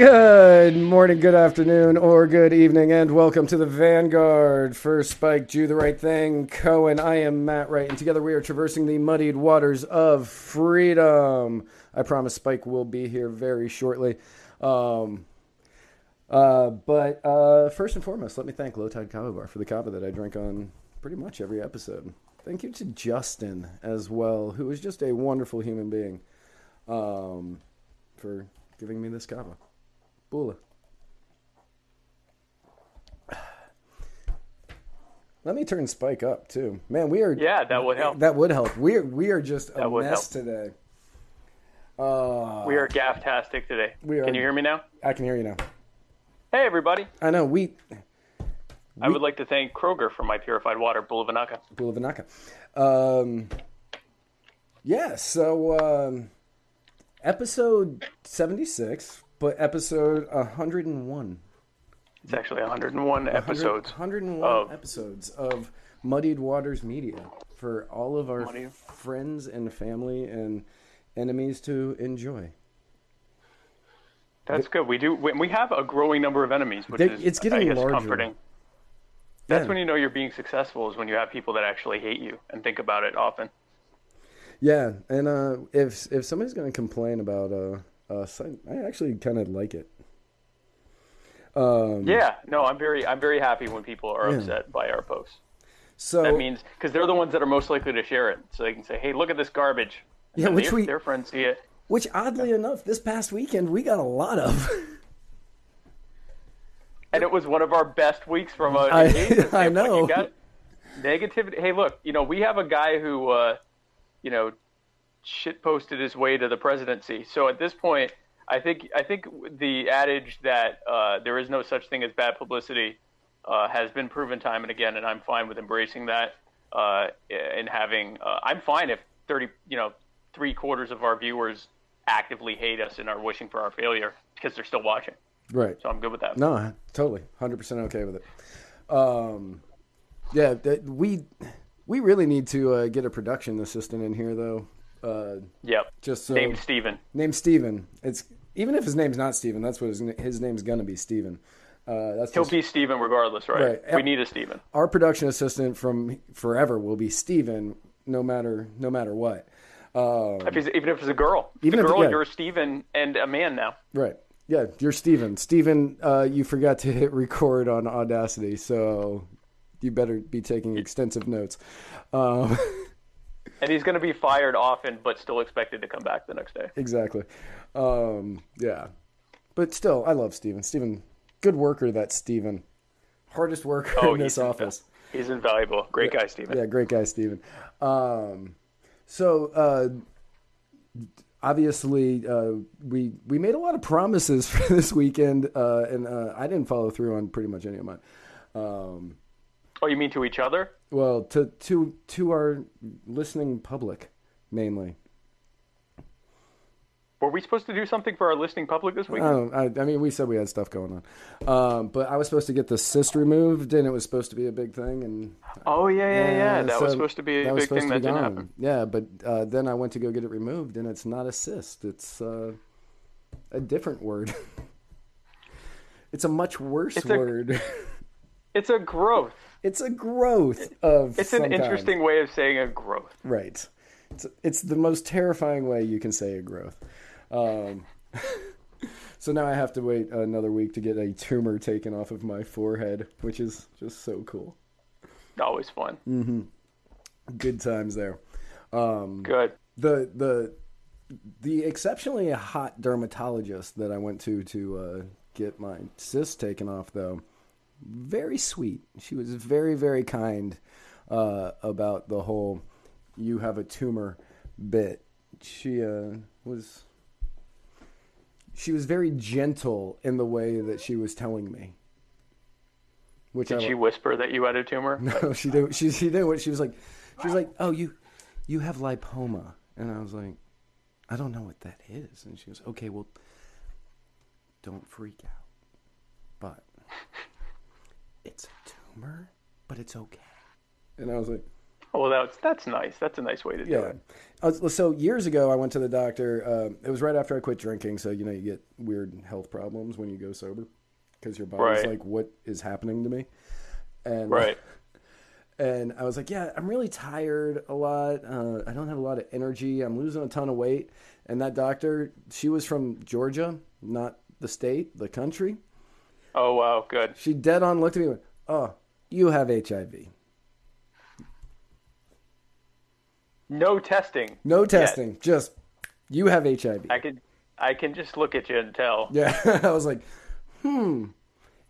Good morning, good afternoon, or good evening, and welcome to the Vanguard. For Spike, do the right thing. Cohen, I am Matt Wright, and together we are traversing the muddied waters of freedom. I promise Spike will be here very shortly. Um, uh, but uh, first and foremost, let me thank Low Tide Kava Bar for the kava that I drink on pretty much every episode. Thank you to Justin as well, who is just a wonderful human being, um, for giving me this kava. Bula. Let me turn Spike up too. Man, we are Yeah, that would help. that would help. We are we are just a That would mess help. today. Uh, we are gafftastic today. We are- Can you hear me now? I can hear you now. Hey, everybody. I know we I would like to thank Kroger for my purified water, Bula Bulavanaka. Bulavanaka. Um, yeah, so um, episode seventy six, but episode hundred and one. It's actually 101 episodes. 101 of- episodes of Muddied Waters Media for all of our Muddy- friends and family and enemies to enjoy. That's good. We do. We we have a growing number of enemies, which is it's getting I guess, larger. comforting. That's Yeah. when you know you're being successful is when you have people that actually hate you and think about it often. Yeah, and uh, if if somebody's going to complain about uh, us, I, I actually kind of like it. Um, Yeah. No, I'm very I'm very happy when people are Yeah. upset by our posts. So That means because they're the ones that are most likely to share it, so they can say, "Hey, look at this garbage." Yeah, which their, we- their friends see it. which oddly enough, this past weekend we got a lot of. and it was one of our best weeks from a I- I know. You got negativity. Hey, look, you know we have a guy who, uh, you know, shit posted his way to the presidency. So at this point, I think I think the adage that uh, there is no such thing as bad publicity uh, has been proven time and again, and I'm fine with embracing that. Uh, and having, uh, I'm fine if thirty, you know, three quarters of our viewers actively hate us and are wishing for our failure because they're still watching. right. So I'm good with that. No, totally, hundred percent okay with it. Um, yeah, that, we we really need to uh, get a production assistant in here though. Uh, Yep. just so Named Steven. named Steven. It's even if his name's not Steven, that's what his, his name's gonna be Steven. Uh, that's He'll just, be Steven regardless, right? Right. We need a Steven. our production assistant from forever will be Steven, no matter no matter what. Um, If even if it's a girl. If Even it's a if- girl, yeah. you're Steven and a man now. Right. Yeah, you're Steven. Steven, uh, you forgot to hit record on Audacity, so you better be taking extensive notes. Um, And he's going to be fired often, but still expected to come back the next day. exactly. Um, yeah. But still, I love Steven. Steven, good worker, that Steven. Hardest worker Oh, in this office. He's invaluable. Great guy, Steven. Yeah, great guy, Steven. Um, so, uh, obviously, uh, we we made a lot of promises for this weekend, uh, and uh, I didn't follow through on pretty much any of mine. Um, Oh, you mean to each other? well, to to to our listening public, mainly. Were we supposed to do something for our listening public this week? I, I, I mean, we said we had stuff going on, um, but I was supposed to get the cyst removed, and it was supposed to be a big thing, and oh, yeah, yeah, yeah. That was supposed to be a big thing that didn't happen. Yeah, but uh, then I went to go get it removed, and it's not a cyst; it's uh, a different word. It's a much worse It's a- word. It's a growth. It's a growth of. It's an some kind. interesting way of saying a growth. Right. It's, it's the most terrifying way you can say a growth. Um, so now I have to wait another week to get a tumor taken off of my forehead, which is just so cool. Always fun. Mm. Good times there. Good. The the the exceptionally hot dermatologist that I went to to uh, get my cyst taken off, though, very sweet. She was very very kind uh, about the whole "you have a tumor" bit. She uh, was she was very gentle in the way that she was telling me. Which Did I, she whisper that you had a tumor? no, she did. She she didn't. she was like. She was like, "Oh, you you have lipoma," and I was like, "I don't know what that is." And she was, "Okay, well, don't freak out, but it's a tumor, but it's okay." And I was like, Oh, well, that's that's nice. That's a nice way to do "Yeah." it. I was- So years ago, I went to the doctor. Um, it was right after I quit drinking, so you know you get weird health problems when you go sober because your body's Right. like, "What is happening to me?" And Right. and I was like, "Yeah, I'm really tired a lot. Uh, I don't have a lot of energy. I'm losing a ton of weight." And that doctor, she was from Georgia, not the state, the country. Oh wow, good. She dead on looked at me and went, "Oh, you have HIV. No testing. No yet. testing, just you have HIV." I could I can just look at you and tell. Yeah, I was like, "Hmm,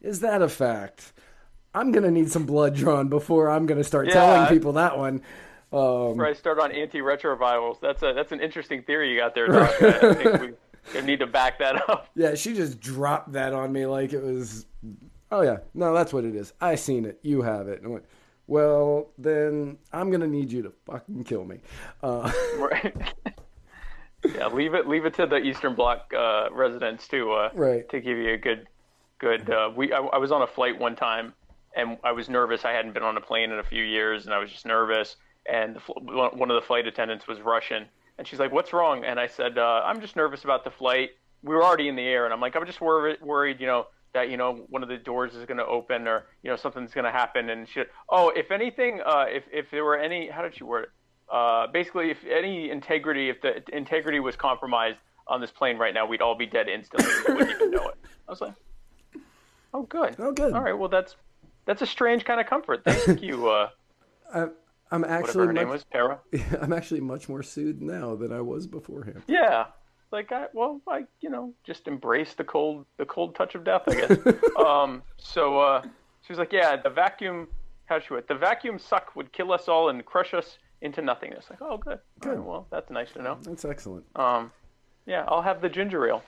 is that a fact?" I'm gonna need some blood drawn before I'm gonna start Yeah, telling people that one. Um, Before I start on antiretrovirals, that's a that's an interesting theory you got there, Doc. I think we, we need to back that up. Yeah, she just dropped that on me like it was. Oh yeah, no, that's what it is. I seen it. You have it. And I went, well, then I'm gonna need you to fucking kill me. Uh, Right. yeah, leave it leave it to the Eastern Bloc uh, residents to uh, Right. to give you a good good. Uh, we I, I was on a flight one time and I was nervous. I hadn't been on a plane in a few years, and I was just nervous. And the, one of the flight attendants was Russian, and she's like, "What's wrong?" And I said, uh, "I'm just nervous about the flight. We were already in the air, and I'm like, I'm just worried, worried, you know." That you know one of the doors is going to open or you know something's going to happen and she oh if anything uh, if if there were any how did she word it uh, basically, if any integrity, if the integrity was compromised on this plane right now, we'd all be dead instantly. We wouldn't even know it. I was like, oh, good. Oh, good. All right. Well, that's that's a strange kind of comfort. Thank you. Uh, I, I'm whatever actually her name much, was, Para. I'm actually much more soothed now than I was beforehand. Yeah. Like I, well, I, you know, just embrace the cold, the cold touch of death, I guess. um, so uh, she was like, yeah, the vacuum, how should it? The vacuum suck would kill us all and crush us into nothingness. Like, oh, good. All right, well, that's nice to know. That's excellent. Um, yeah, I'll have the ginger ale.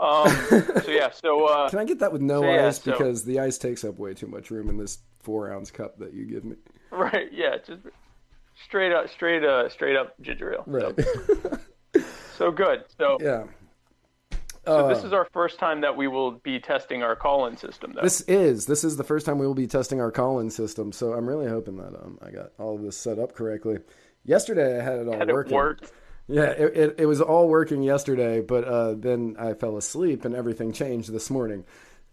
Um, so yeah, so uh, Can I get that with no So, yeah, ice so- because the ice takes up way too much room in this four ounce cup that you give me. right, yeah, just straight up, straight, uh, straight up ginger ale. Right. So, so good. So, yeah. so Uh, this is our first time that we will be testing our call-in system, though. This is this is the first time we will be testing our call-in system, so I'm really hoping that um, I got all of this set up correctly. Yesterday I had it all it working. worked. Yeah, it, it, it was all working yesterday, but uh, then I fell asleep and everything changed this morning.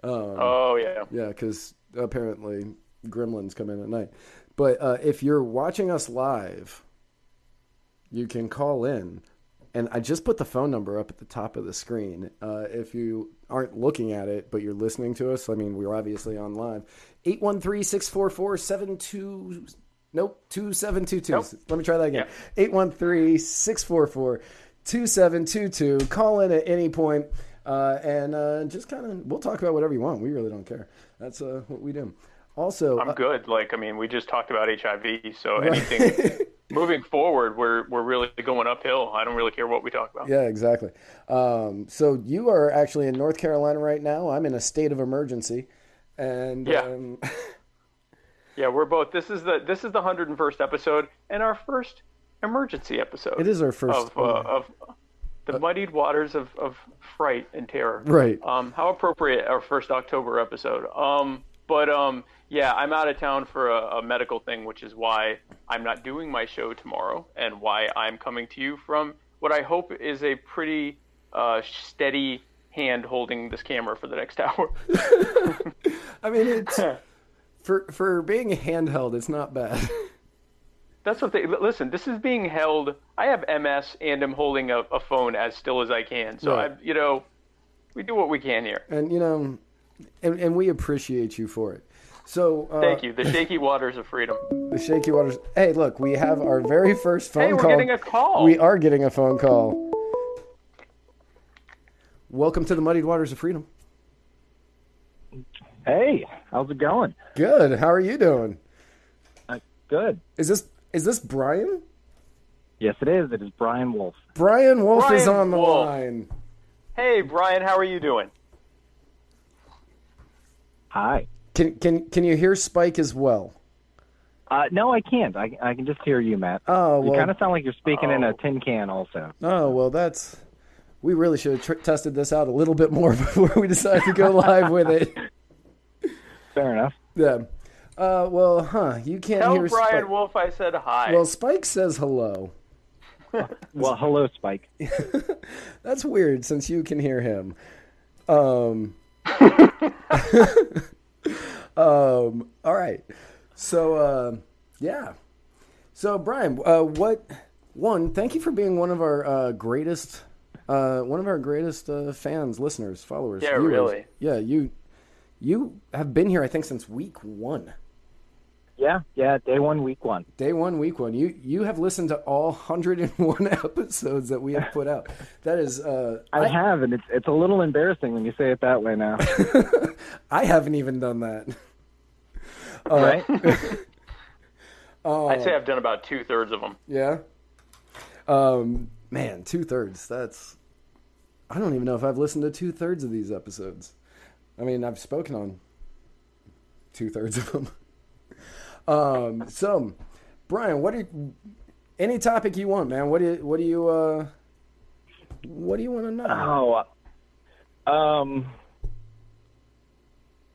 Um, Oh yeah. Yeah, because apparently gremlins come in at night. But uh, if you're watching us live, you can call in. And I just put the phone number up at the top of the screen. Uh, if you aren't looking at it, but you're listening to us, I mean, we're obviously on live. 813 644 72. Nope, 2722. Nope. Let me try that again. 813 644 2722. Call in at any point, uh, and uh, just kind of, we'll talk about whatever you want. We really don't care. That's uh, what we do. Also, I'm uh, good. Like, I mean, we just talked about HIV, so anything moving forward, we're we're really going uphill. I don't really care what we talk about. Yeah, exactly. Um, so you are actually in North Carolina right now. I'm in a state of emergency, and Yeah. um, Yeah, we're both. This is the this is the 101st episode and our first emergency episode. it is our first. of uh, of the muddied waters of, of fright and terror. Right. Um, how appropriate our first October episode. Um, but um, yeah, I'm out of town for a, a medical thing, which is why I'm not doing my show tomorrow, and why I'm coming to you from what I hope is a pretty uh, steady hand holding this camera for the next hour. I mean, it's for for being handheld, it's not bad. That's what they listen. This is being held. I have MS and I'm holding a, a phone as still as I can. So Right. I, you know, we do what we can here. and you know, and, and we appreciate you for it. So uh, Thank you. The shaky waters of freedom. The shaky waters. Hey, look, we have our very first phone Hey, we're call. getting a call. We are getting a phone call. Welcome to the muddied waters of freedom. Hey, how's it going? Good. How are you doing? Uh, good. Is this is this Brian? Yes, it is. It is Brian Wolf. Brian Wolf is on the Wolf. line. Hey, Brian, how are you doing? Hi. Can can can you hear Spike as well? Uh, no, I can't. I, I can just hear you, Matt. Oh you kind of sound like you're speaking in Oh. a tin can, also. Oh well, that's. We really should have tr- tested this out a little bit more before we decided to go live with it. Fair enough. Yeah. Uh, well, huh? You can't Tell hear Brian Spike. Wolf I said hi. Well, Spike says hello. Well, hello, Spike. That's weird since you can hear him. Um, um, all right. So, uh, yeah. So, Brian, uh, what? One, thank you for being one of our uh, greatest, uh, one of our greatest uh, fans, listeners, followers. Yeah, viewers. really. Yeah, you, you have been here. I think since week one, Yeah, yeah. Day one, week one. day one, week one. You you have listened to all 101 episodes that we have put out. That is, uh, I, have, and it's it's a little embarrassing when you say it that way now, I haven't even done that. right? I'd say I've done about two thirds of them. Yeah. Um, man, two thirds. That's. I don't even know if I've listened to two thirds of these episodes. I mean, I've spoken on two thirds of them. Um, so, Brian, what are any topic you want, man? What do you, what do you, uh, what do you want to know? Oh, um.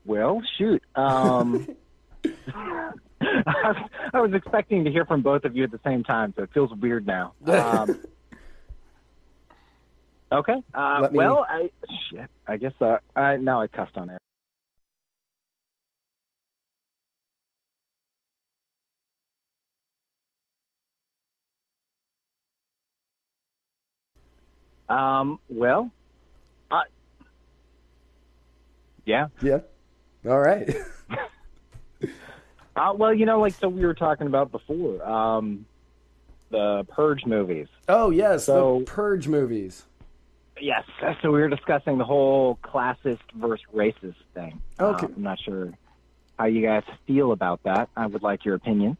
Well, shoot. Um, I was- expecting to hear from both of you at the same time, so it feels weird now. Um, okay. Uh, me- Well, I shit. I guess uh, I now I cussed on air. Um. Well. I. Yeah. Yeah. All right. Uh, well, you know, like so we were talking about before, um, the Purge movies. oh yes, So- the Purge movies. Yes, so we were discussing the whole classist versus racist thing. Okay. Uh, I'm not sure how you guys feel about that. I would like your opinion.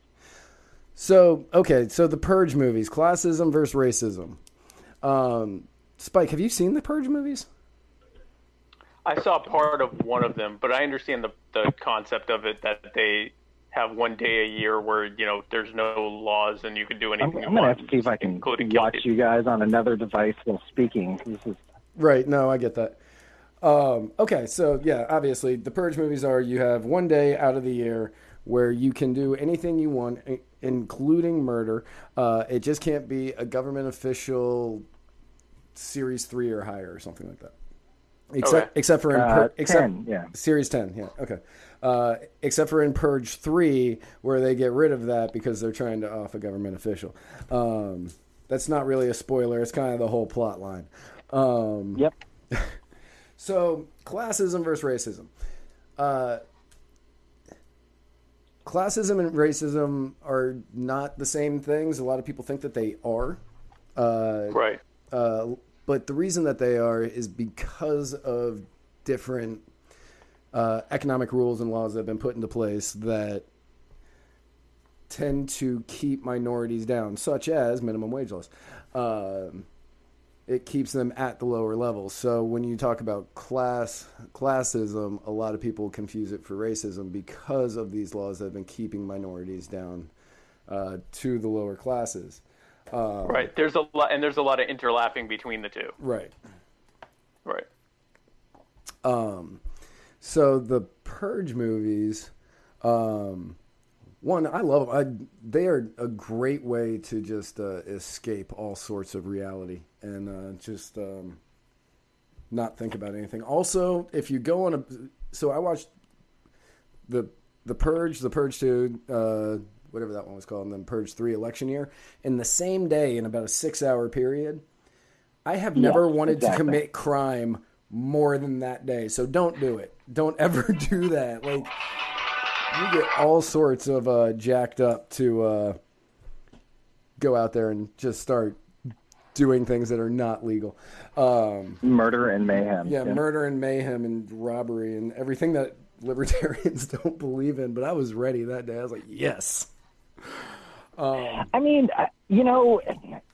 So okay, so the Purge movies, classism versus racism. Um, Spike, have you seen the Purge movies? I saw part of one of them, but I understand the the concept of it that they have one day a year where you know there's no laws and you can do I'm, anything I'm gonna have to see if I can watch people. you guys on another device while speaking. This is Right. No, I get that. Um, okay, so yeah, obviously the Purge movies are you have one day out of the year where you can do anything you want, including murder. Uh, it just can't be a government official, series three or higher or something like that. Except, Okay. except for in uh, Pur- except 10, yeah. Series 10, yeah, okay. Uh, except for in Purge 3, where they get rid of that because they're trying to off a government official. Um, that's not really a spoiler, it's kind of the whole plot line. Um, Yep. so, classism versus racism. Uh, classism and racism are not the same things. A lot of people think that they are. Uh, Right. Uh, but the reason that they are is because of different uh, economic rules and laws that have been put into place that tend to keep minorities down, such as minimum wage laws. Um, it keeps them at the lower level. So when you talk about class classism, a lot of people confuse it for racism because of these laws that have been keeping minorities down uh, to the lower classes. Uh, Right. There's a lot, and there's a lot of interlapping between the two. Right. Right. Um, so the Purge movies, um, one I love. I they are a great way to just uh, escape all sorts of reality and uh, just um, not think about anything. Also, if you go on a, so I watched the the Purge, the Purge Two, uh, whatever that one was called, and then Purge Three election year in the same day in about a six hour period. I have never wanted exactly. to commit crime more than that day, so don't do it. Don't ever do that. Like you get all sorts of uh, jacked up to uh, go out there and just start doing things that are not legal. Um, Murder and mayhem. yeah, murder and mayhem and robbery and everything that libertarians don't believe in. But I was ready that day. I was like, yes. Um, I mean, uh, you know,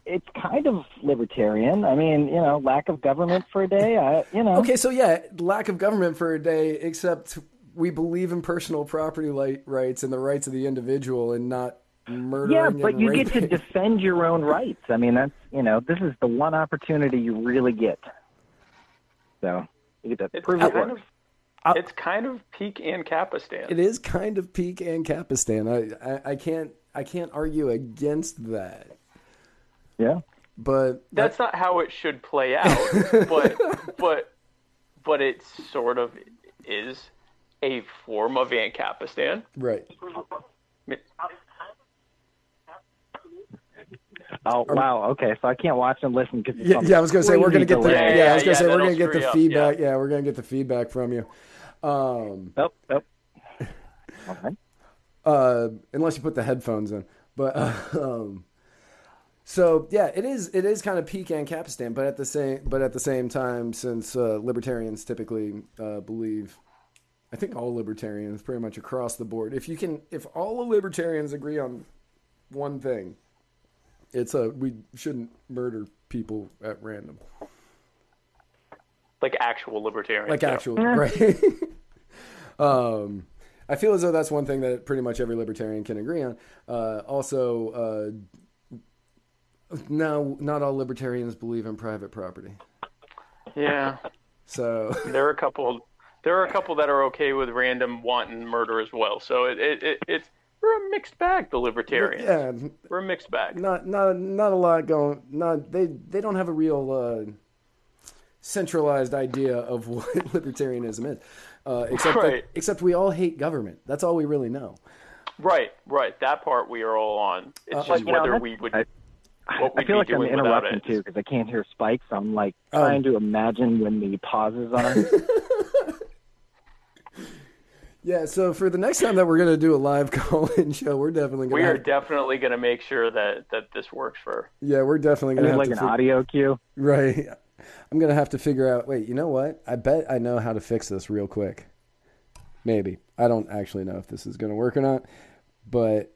it's kind of libertarian. I mean, you know, lack of government for a day. I, you know, Okay, so yeah, lack of government for a day, except we believe in personal property rights and the rights of the individual and not murdering yeah, and but you get to defend your own rights. I mean, that's you know, this is the one opportunity you really get. So you get to It's prove it kind works. of it's kind of peak Ancapistan. It is kind of peak Ancapistan. I, I I can't I can't argue against that. Yeah. But That's not how it should play out, but but but it sort of is a form of Ancapistan. right. Oh wow. Okay, so I can't watch and listen because Yeah, yeah, I was gonna say we're gonna get the delay. yeah, Yeah, I was gonna yeah, say we're gonna get the you up, feedback. Yeah. we're gonna get the feedback from you. Um, Nope. Nope. Okay. Uh, unless you put the headphones in. But um, so yeah, it is it is kind of peak Ancapistan, but at the same but at the same time, since uh, libertarians typically uh, believe, I think all libertarians pretty much across the board. If you can, if all the libertarians agree on one thing, it's a we shouldn't murder people at random, Like actual libertarians, like yeah. actual right. um, I feel as though that's one thing that pretty much every libertarian can agree on. Uh, also, uh, no, not all libertarians believe in private property. Yeah. So There are a couple there are a couple that are okay with random wanton murder as well. So it, it, it it's we're a mixed bag, the libertarians. yeah, We're a mixed bag. not not not a lot going. Not they they don't have a real uh, centralized idea of what libertarianism is. Uh, except that- except we all hate government. That's all we really know. Right, right. That part we are all on. It's just you know, whether we would I- what I we'd feel be like I'm interrupting too because I can't hear Spike, so I'm like Oh. trying to imagine when the pauses are. Yeah. So for the next time that we're gonna do a live call-in show, we're definitely gonna We are have, definitely going to make sure that that this works for. yeah we're definitely gonna have like to an fig- audio cue. Right. I'm gonna have to figure out. Wait, you know what? I bet I know how to fix this real quick. Maybe I don't actually know if this is gonna work or not, but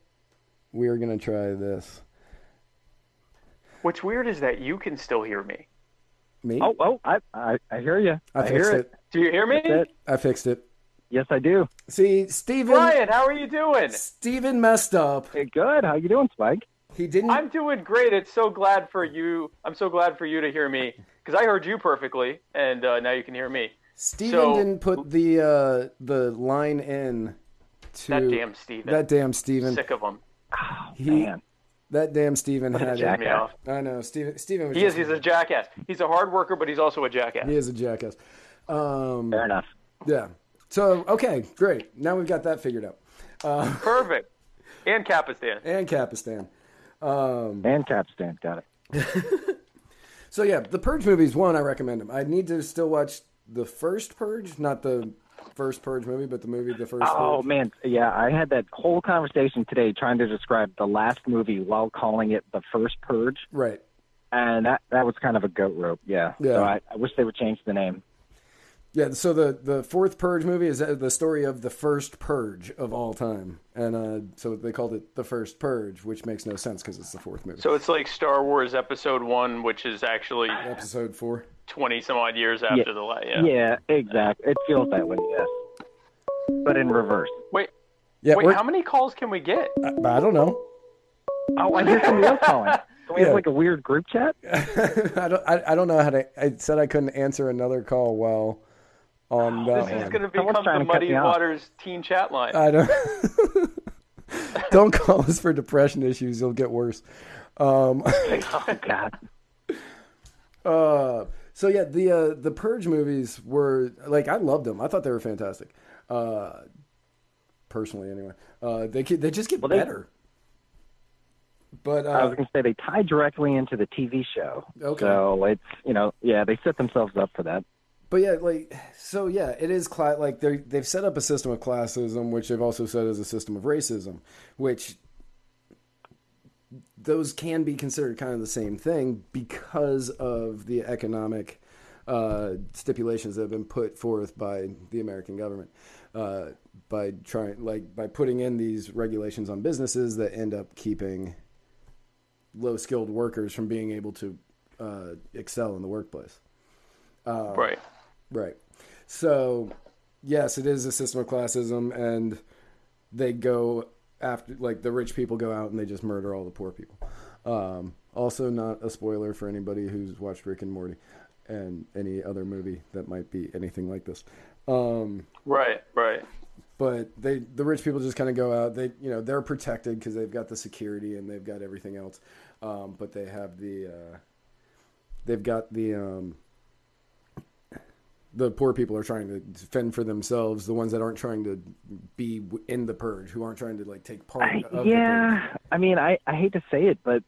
we are gonna try this. What's weird is that you can still hear me. Me? Oh, oh, I, I, I hear you. I I, fixed hear it. it. Do you hear me? It. I fixed it. Yes, I do. See, Steven. Brian, how are you doing? Steven messed up. Hey, good. How you doing, Spike? He didn't. I'm doing great. It's so glad for you. I'm so glad for you to hear me because I heard you perfectly, and uh, now you can hear me. Steven so- didn't put the uh, the line in. To That damn Steven. That damn Steven. Sick of him. He, Man, that damn Steven had Pissed it. me off. I know. Steven. Steven was. He is. He's a jackass. He's a hard worker, but he's also a jackass. He is a jackass. Um, fair enough. yeah. So okay, great. Now we've got that figured out. Perfect. And Capistan. And Capistan. Um, And Capstan, got it. so yeah, the Purge movies. One, I recommend them. I need to still watch the first Purge, not the first Purge movie, but the movie the first. Oh Purge. man, yeah, I had that whole conversation today trying to describe the last movie while calling it the first Purge, Right. and that that was kind of a goat rope. Yeah. Yeah. So I, I wish they would change the name. Yeah. So the the fourth Purge movie is uh, the story of the first Purge of all time, and uh, so they called it the first Purge, which makes no sense because it's the fourth movie. So it's like Star Wars Episode One, which is actually Episode four. twenty some odd years after the last. Yeah. Yeah, exactly. It feels that way, yes. But in reverse. Wait. Yeah. Wait. How many calls can we get? I, I don't know. Oh, I hear somebody else calling. Can we Yeah. have like a weird group chat? I don't. I, I don't know how to. I said I couldn't answer another call while on that This is going to become the Muddy. Waters teen chat line. I don't. don't call us for depression issues. You'll get worse. Um, oh God. uh, So yeah, the uh, the Purge movies were like I loved them. I thought they were fantastic. Uh, personally, anyway, uh, they they just get well, they, better. But uh, I was going to say they tie directly into the TV show. Okay. So it's you know yeah they set themselves up for that. But yeah, like so yeah, it is cla- like they they've set up a system of classism, which they've also said is a system of racism, which those can be considered kind of the same thing because of the economic uh, stipulations that have been put forth by the American government uh, by trying, like, by putting in these regulations on businesses that end up keeping low skilled workers from being able to uh, excel in the workplace. Uh, right. Right. So, yes, it is a system of classism, and they go after like the rich people go out and they just murder all the poor people. Um, also, not a spoiler for anybody who's watched Rick and Morty and any other movie that might be anything like this. Um, right, right. But they, the rich people, just kind of go out. They, you know, they're protected because they've got the security and they've got everything else. Um, but they have the, uh, they've got the um, the poor people are trying to fend for themselves. The ones that aren't trying to be in the purge, who aren't trying to like take part. I, of yeah, I mean, I I hate to say it, but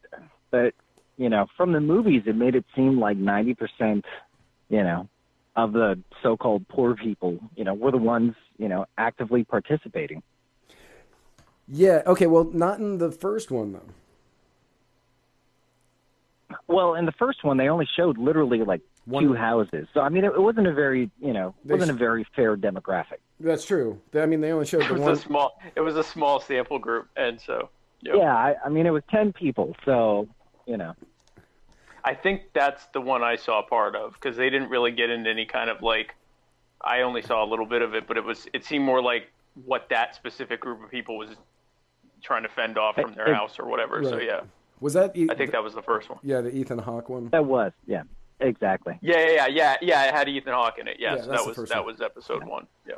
but you know, from the movies, it made it seem like ninety percent, you know, of the so-called poor people, you know, were the ones you know actively participating. Yeah. Okay. Well, not in the first one though. Well, in the first one, they only showed literally like one, two houses. So I mean, it, it wasn't a very you know wasn't a very fair demographic. That's true. I mean, they only showed the it was one. A small, it was a small sample group, and so yep. yeah, I, I mean, it was ten people, so you know. I think that's the one I saw part of because they didn't really get into any kind of like. I only saw a little bit of it, but it was it seemed more like what that specific group of people was trying to fend off from their it, house or whatever. Right. So yeah. Was that? I think that was the first one. Yeah, the Ethan Hawke one. That was, yeah. Exactly. Yeah, yeah, yeah, yeah, yeah. It had Ethan Hawke in it. Yes, yeah, that was that one. was episode yeah. one. Yeah.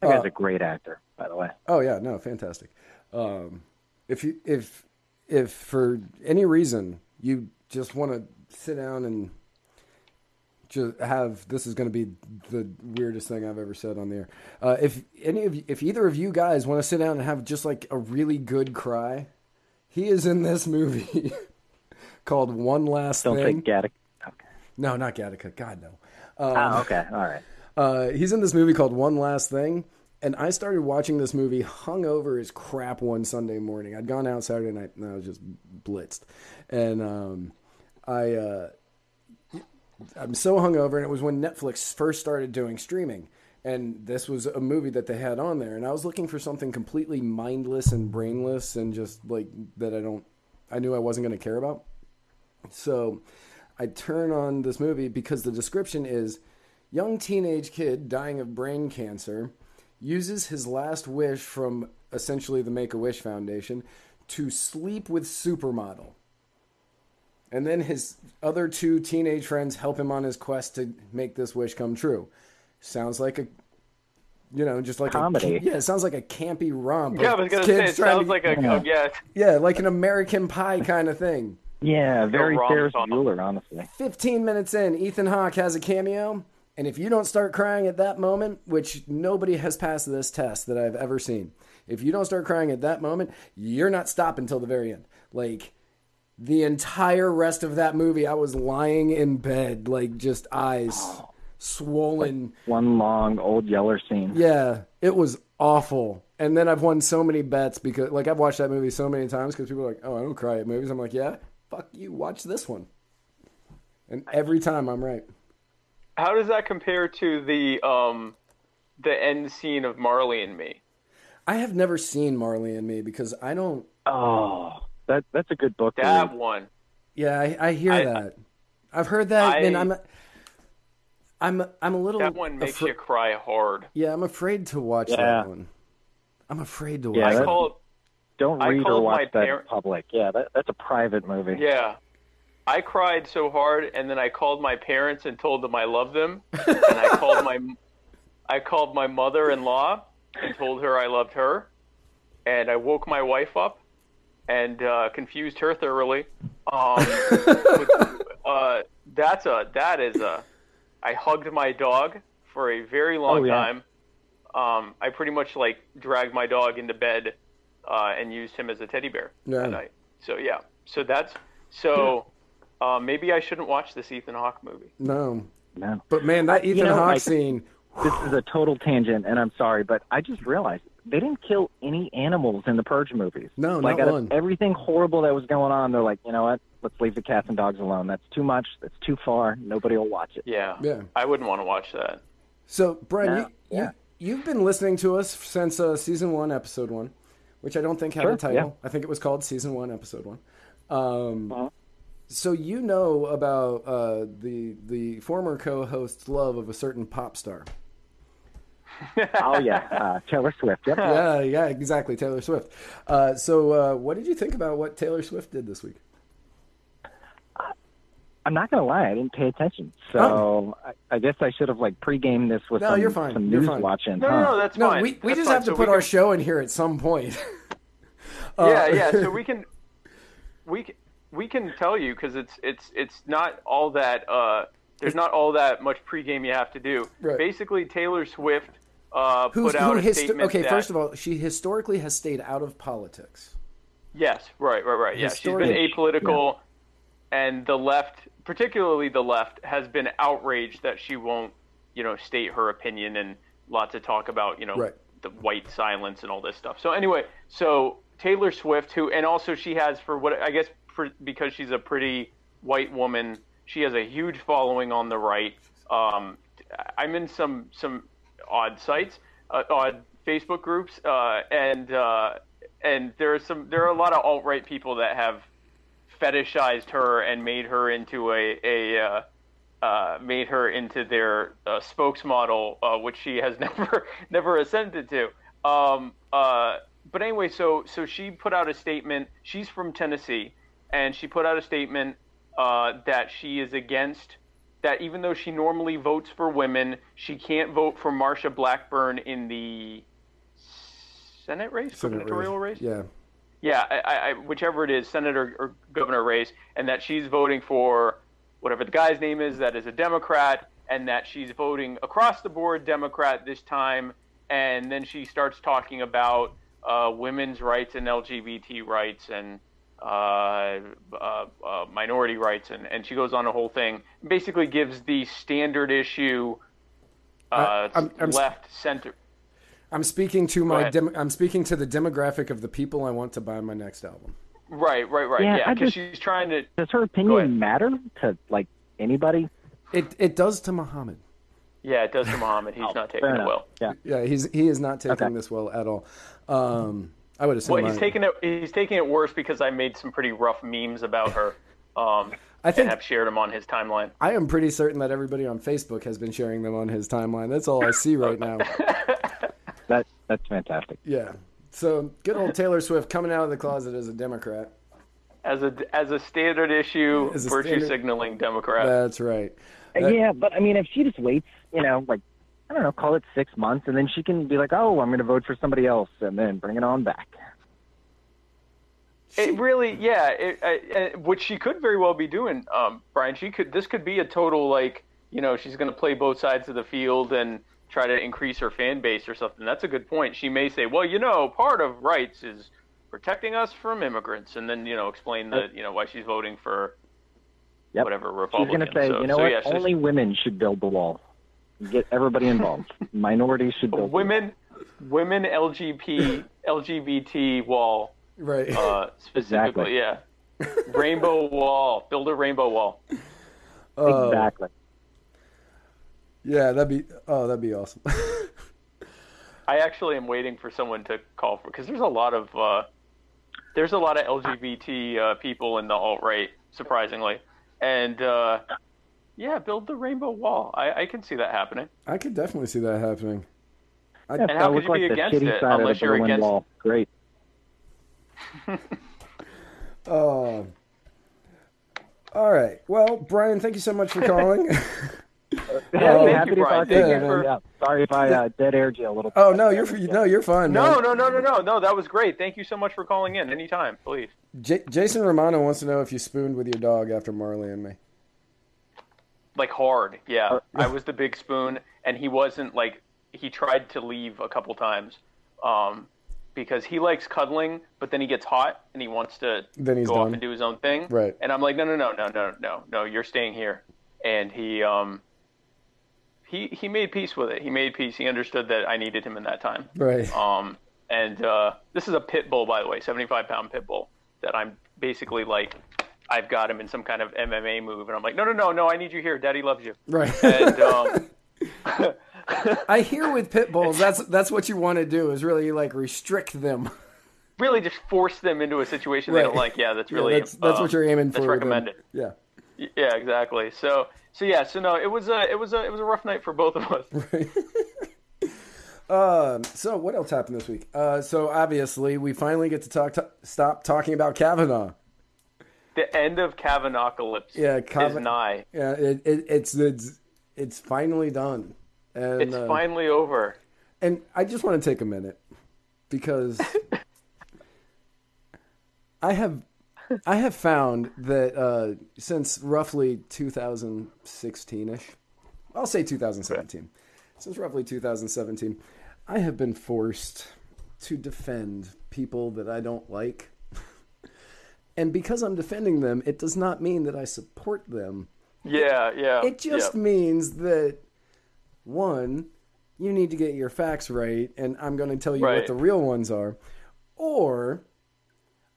That guy's uh, a great actor, by the way. Oh yeah, no, fantastic. Um, if you if if for any reason you just want to sit down and just have this is going to be the weirdest thing I've ever said on the air. Uh, if any of you, if either of you guys want to sit down and have just like a really good cry, he is in this movie called One Last Don't Thing. Don't think Gattaca. No, not Gattaca. God, no. Um, oh, okay. All right. Uh, he's in this movie called One Last Thing. And I started watching this movie hungover as crap one Sunday morning. I'd gone out Saturday night and I was just blitzed. And um, I, uh, I'm so hungover. And it was when Netflix first started doing streaming. And this was a movie that they had on there. And I was looking for something completely mindless and brainless and just like that I don't, I knew I wasn't going to care about. So I turn on this movie because the description is young teenage kid dying of brain cancer uses his last wish from essentially the Make a Wish Foundation to sleep with supermodel. And then his other two teenage friends help him on his quest to make this wish come true. Sounds like a you know, just like comedy. A, yeah, it sounds like a campy romp. Yeah, I was gonna say it sounds to, like a yeah. yeah. yeah, like an American Pie kind of thing. Yeah, very Ferris Bueller, honestly. 15 minutes in, Ethan Hawke has a cameo, and if you don't start crying at that moment, which nobody has passed this test that I've ever seen, if you don't start crying at that moment, you're not stopping until the very end. Like, the entire rest of that movie, I was lying in bed, like, just eyes oh. Swollen. Like one long old Yeller scene. Yeah, it was awful. And then I've won so many bets because, like, I've watched that movie so many times because people are like, oh, I don't cry at movies. I'm like, yeah, fuck you, watch this one. And every time I'm right. How does that compare to the um, the end scene of Marley and Me? I have never seen Marley and Me because I don't. Oh, that that's a good book. That one. Yeah, I, I hear I, that. I've heard that, I, and I'm. I'm I'm a little. That one makes afra- you cry hard. Yeah, I'm afraid to watch yeah. that one. I'm afraid to watch. Yeah, I call it don't read or watch that par- in public. Yeah, that, that's a private movie. Yeah. I cried so hard, and then I called my parents and told them I love them, and I called my, I called my mother-in-law and told her I loved her, and I woke my wife up, and uh, confused her thoroughly. Um, uh, that's a that is a I hugged my dog for a very long Oh, yeah. time. Um, I pretty much like dragged my dog into bed uh, and used him as a teddy bear Yeah. at night. So yeah, so that's so uh, maybe I shouldn't watch this Ethan Hawke movie. No, No. but man, that You Ethan know, Hawke like- scene. This is a total tangent, and I'm sorry, but I just realized they didn't kill any animals in the Purge movies. No, like not out one. of everything horrible that was going on, they're like, you know what? Let's leave the cats and dogs alone. That's too much. That's too far. Nobody will watch it. Yeah, Yeah. I wouldn't want to watch that. So, Brian, No, you, yeah. you you've been listening to us since uh, season one, episode one, which I don't think had Sure, a title. yeah. I think it was called season one, episode one. Um, Uh-huh. So you know about uh, the the former co-host's love of a certain pop star. Oh yeah, uh, Taylor Swift. Yep. yeah, yeah, exactly, Taylor Swift. Uh, so, uh, what did you think about what Taylor Swift did this week? I'm not gonna lie, I didn't pay attention. So Oh. I, I guess I should have like pre-gamed this with No, some, you're fine. some You're news fine. watching. No, huh? no, no, that's No, fine. we, we That's just fine. have to So put we our show in here at some point. yeah, yeah. So we can we can, we can tell you because it's it's it's not all that uh, there's not all that much pregame you have to do. Right. Basically, Taylor Swift uh, put out a histo- statement. okay, that, first of all, she historically has stayed out of politics. yes, right, right, right. Yeah, she's been apolitical, and the left, particularly the left, has been outraged that she won't, you know, state her opinion and lots of talk about, you know, Right. the white silence and all this stuff. So anyway, so Taylor Swift, who, and also she has for what I guess for, because she's a pretty white woman, she has a huge following on the right. Um, I'm in some some odd sites, uh, odd Facebook groups, uh, and uh, and there are some there are a lot of alt right people that have fetishized her and made her into a a uh, uh, made her into their uh, spokesmodel, uh, which she has never never ascended to. Um, uh, but anyway, so so she put out a statement. She's from Tennessee, and she put out a statement uh, that she is against that. Even though she normally votes for women, she can't vote for Marsha Blackburn in the Senate race, Senate gubernatorial race. Yeah. Yeah, I, I, whichever it is, senator or governor race, and that she's voting for whatever the guy's name is that is a Democrat, and that she's voting across the board Democrat this time, and then she starts talking about uh, women's rights and LGBT rights and minority rights, and, and she goes on a whole thing. Basically, gives the standard issue uh, I- I'm- I'm s- left center. I'm speaking to my dem- I'm speaking to the demographic of the people I want to buy my next album. Right, right, right. Yeah, Yeah, because just- she's trying to. Does her opinion matter to like anybody? It it does to Muhammad. Yeah, it does to Muhammad. He's not taking it well. Yeah. Yeah, he's he is not taking Okay. this well at all. Um, I would assume. Well, he's I- taking it. He's taking it worse because I made some pretty rough memes about her, um, I think- and have shared them on his timeline. I am pretty certain that everybody on Facebook has been sharing them on his timeline. That's all I see right now. That that's fantastic. Yeah. So good old Taylor Swift coming out of the closet as a Democrat. As a as a standard issue, As a virtue standard- signaling Democrat. That's right. That- yeah, but I mean, if she just waits, you know, like I don't know, call it six months, and then she can be like, oh, I'm going to vote for somebody else, and then bring it on back. It really, yeah, it, uh, uh, which she could very well be doing, um, Brian. She could. This could be a total like, you know, she's going to play both sides of the field and try to increase her fan base or something. That's a good point. She may say, well, you know, part of rights is protecting us from immigrants, and then you know, explain the, you know, why she's voting for Yep. whatever She's going to say, so, you know so, what? yeah, she's- Only women should build the wall. Get everybody involved. Minorities should build. the wall. women, women LGBT LGBT wall Right. uh, specifically. Yeah, rainbow wall. Build a rainbow wall. Uh, Exactly. yeah, that'd be oh, that'd be awesome. I actually am waiting for someone to call for because there's a lot of uh, there's a lot of LGBT uh, people in the alt right, surprisingly, and uh, yeah, build the rainbow wall. I, I can see that happening. I could definitely see that happening. Yeah, And so how could looks you be like the against it side of unless you're Berlin against- Wall. Great. Uh, all right. Well, Brian, thank you so much for calling. Yeah, thank you, happy to Brian. talk to Thank you you. for- Yeah, Sorry if I uh, dead aired you a little. oh bit. no, you're no, you're fine. No, man. no, no, no, no, no. That was great. Thank you so much for calling in. Anytime, please. J- Jason Romano wants to know if you spooned with your dog after Marley and me. Like hard. Yeah, Uh, I was the big spoon, and he wasn't like he tried to leave a couple times, um, because he likes cuddling, but then he gets hot and he wants to Then he's go off done. and do his own thing. Right. And I'm like, no, no, no, no, no, no, no, you're staying here. And he um. He, he made peace with it. He made peace. He understood that I needed him in that time. Right. Um, and uh, this is a pit bull, by the way, 75 pound pit bull that I'm basically like, I've got him in some kind of MMA move. And I'm like, no, no, no, no, I need you here. Daddy loves you. Right. And um, I hear with pit bulls, that's that's what you want to do is really like restrict them. really just force them into a situation they don't like. Yeah, that's Yeah, really that's that's um, what you're aiming that's for. them. recommended. Yeah. Yeah, exactly. So, so yeah, so no, it was a, it was a, it was a rough night for both of us. Right. Um, so what else happened this week? Uh, so obviously we finally get to talk to, stop talking about Kavanaugh. The end of Kavanaughcalypse Yeah, is nigh. Yeah, it, it, it's it's it's finally done, and It's uh, finally over. And I just want to take a minute because I have I have found that uh, since roughly 2016ish, I'll say 2017, since roughly 2017, I have been forced to defend people that I don't like. And because I'm defending them, it does not mean that I support them. Yeah, yeah. It just yeah. means that one, you need to get your facts right, and I'm going to tell you what the real ones are, or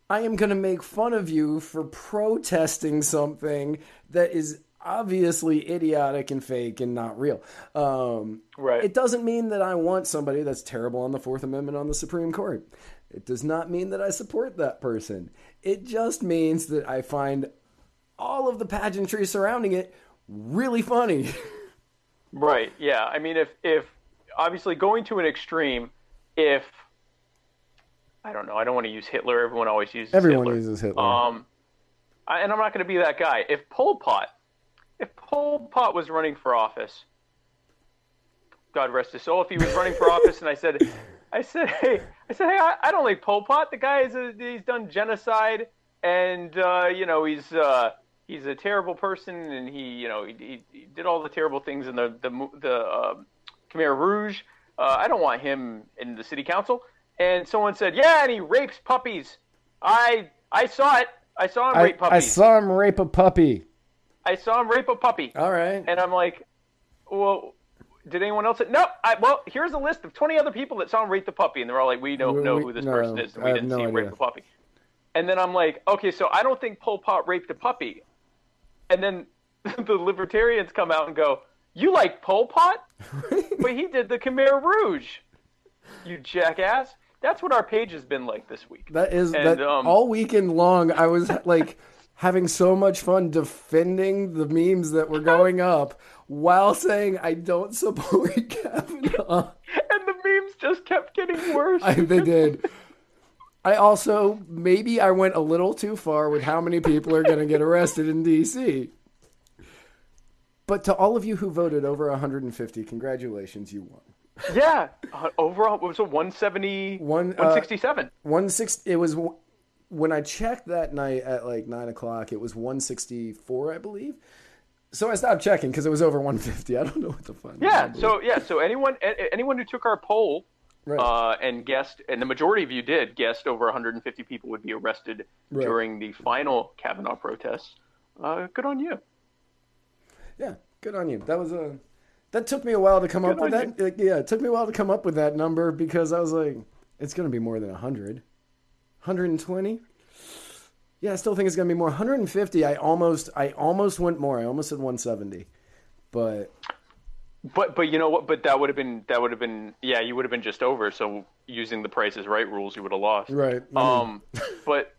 I am going to make fun of you for protesting something that is obviously idiotic and fake and not real. Um, Right. It doesn't mean that I want somebody that's terrible on the Fourth Amendment on the Supreme Court. It does not mean that I support that person. It just means that I find all of the pageantry surrounding it really funny. Right. Yeah. I mean, if if obviously going to an extreme, if I don't know, I don't want to use Hitler. Everyone always uses Hitler. Everyone Hitler. uses Hitler. Um, I, and I'm not going to be that guy. If Pol Pot, if Pol Pot was running for office, God rest his soul, if he was running for office, and I said, I said, hey, I said, hey, I, I don't like Pol Pot. The guy is a, he's done genocide, and uh, you know he's uh, he's a terrible person, and he you know he, he, he did all the terrible things in the the the uh, Khmer Rouge. Uh, I don't want him in the city council. And someone said, yeah, and he rapes puppies. I I saw it. I saw him I, rape puppies. I saw him rape a puppy. I saw him rape a puppy. All right. And I'm like, well, did anyone else? No. I, well, here's a list of 20 other people that saw him rape the puppy, and they're all like, we don't We- know we- who this no, person is, and we didn't no see him rape the puppy. And then I'm like, okay, so I don't think Pol Pot raped a puppy. And then the libertarians come out and go, you like Pol Pot? but he did the Khmer Rouge. You jackass. That's what our page has been like this week. That is And, that um, all weekend long. I was like having so much fun defending the memes that were going up while saying I don't support Kavanaugh. and the memes just kept getting worse. I, they did. I also maybe I went a little too far with how many people are going to get arrested in D.C. But to all of you who voted over 150, congratulations, you won. Yeah, uh, overall, it was it 170, One, uh, 167? One six. It was when I checked that night at like nine o'clock. It was one sixty four, I believe. So I stopped checking because it was over one fifty. I don't know what the fun. yeah, so yeah, so anyone anyone who took our poll Right. uh, and guessed, and the majority of you did, guessed over 150 people would be arrested Right. during the final Kavanaugh protests. Uh, good on you. yeah, good on you. That was a. That took me a while to come up with on that. Like, yeah, it took me a while to come up with that number because I was like, it's going to be more than 100. 120? Yeah, I still think it's going to be more. 150, I almost I almost went more. I almost said 170. But But but you know what? But that would have been that would have been yeah, you would have been just over. So using the Price is Right rules, you would have lost. right. I Um, but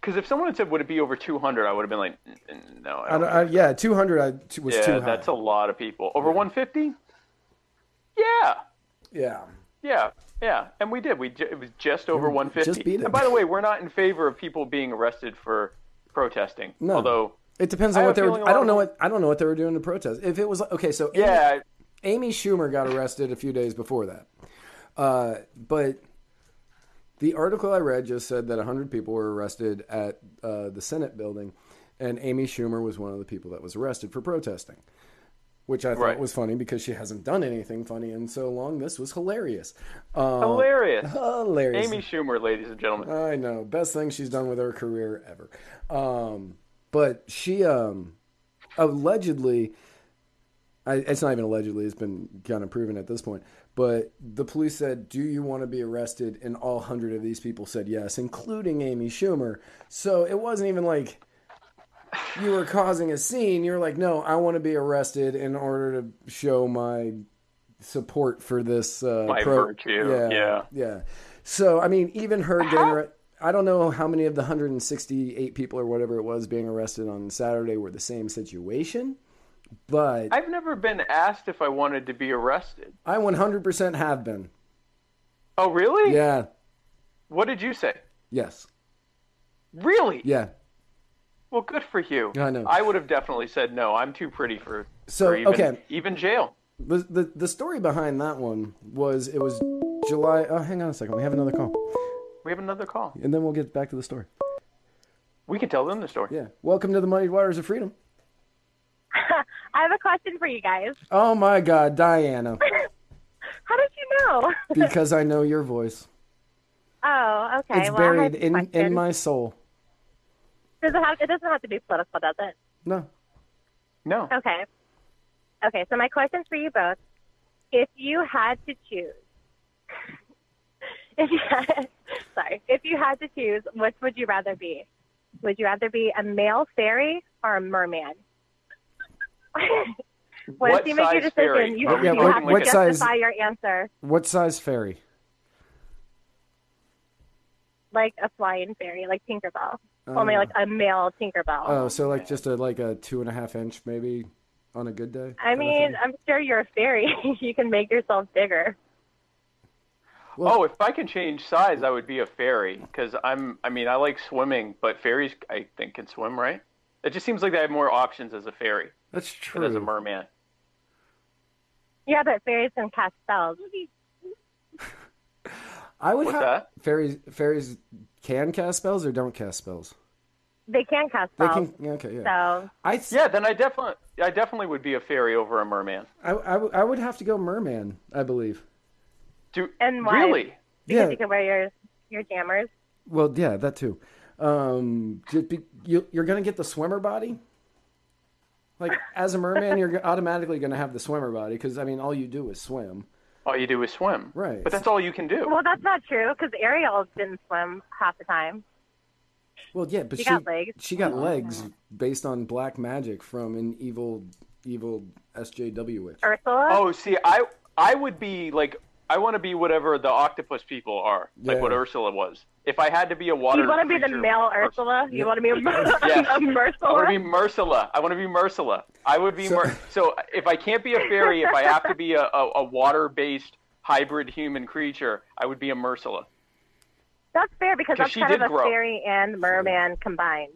because if someone had said would it be over 200, I would have been like, "N- n- no. I I don't don't, I, yeah, 200 I, was yeah, too high. that's a lot of people. Over 150? Yeah, yeah. Yeah, yeah. And we did. We ju- it was just over 150. just beat it. And by the way, we're not in favor of people being arrested for protesting. No. Although, It depends on what they were. I don't know what I don't know what they were doing to protest. If it was okay, so Amy, yeah, Amy Schumer got arrested a few days before that, uh, but the article I read just said that 100 people were arrested at uh, the Senate building, and Amy Schumer was one of the people that was arrested for protesting. Which I thought Right. was funny because she hasn't done anything funny in so long. This was hilarious. Um, Hilarious. hilarious. Amy Schumer, ladies and gentlemen. I know. Best thing she's done with her career ever. Um, but she um, allegedly, I, it's not even allegedly, it's been kind of proven at this point. But the police said, Do you want to be arrested? And all 100 of these people said yes, including Amy Schumer. So it wasn't even like you were causing a scene. You're like, No, I want to be arrested in order to show my support for this. Uh, My virtue, Yeah. yeah. Yeah. So, I mean, even her getting. arre- I don't know how many of the 168 people or whatever it was being arrested on Saturday were the same situation, but I've never been asked if I wanted to be arrested. I 100% have been. Oh, really? Yeah. What did you say? Yes. Really? Yeah. Well, good for you. I know. I would have definitely said no. I'm too pretty for, So, for even, okay. even jail. The, the the story behind that one was it was July. Oh, hang on a second. We have another call, We have another call. and then we'll get back to the story. We can tell them the story. Yeah. Welcome to the Muddied Waters of Freedom. I have a question for you guys. Oh my God, Diana, How did you know? because I know your voice. oh, okay. It's well, buried in question. in my soul. Does it have? It doesn't have to be political, does it? No. No. Okay. Okay. So my question for you both: If you had to choose, if you had, sorry, if you had to choose, which would you rather be? Would you rather be a male fairy or a merman? Once What you make your size decision, fairy? you, Are we you talking have like to a- what justify size- your answer, What size fairy? like a flying fairy, like Tinkerbell. Only like um, a male Tinkerbell. Oh, so like just a like a two and a half inch maybe on a good day. I mean. I'm sure you're a fairy. you can make yourself bigger. Oh, if I can change size, I would be a fairy because I'm. I mean, I like swimming, but fairies, I think, can swim, right? It just seems like they have more options as a fairy that's than as a merman. Yeah, but fairies can cast spells. I would What's have that? fairies. Fairies can cast spells or don't cast spells. They can cast They spells. can. yeah, Okay, yeah. So I th- Yeah, then I definitely, I definitely would be a fairy over a merman. I, I, w- I would have to go merman. I believe. Do And why? really? because Yeah. you can wear your your jammers. Well, yeah, that too. Um, just be, you, you're gonna get the swimmer body. Like as a merman, you're automatically gonna have the swimmer body because I mean, all you do is swim. All you do is swim. Right. But that's all you can do. Well, that's not true because Ariel didn't swim half the time. Well, yeah, but She she got legs. she got oh, legs based on black magic from an evil, evil SJW witch. Ursula. Oh, see, I, I would be like, I want to be whatever the octopus people are, like Yeah. what Ursula was. If I had to be a water, you want to be the male Ursula? You want to be a, Yes. a I want to Ursula? be Mersula. I want to be Mersula. I would be So- Mer- so if I can't be a fairy, if I have to be a, a, a water-based hybrid human creature, I would be a Mersula. That's fair because that's she kind of did a grow. fairy and merman combined.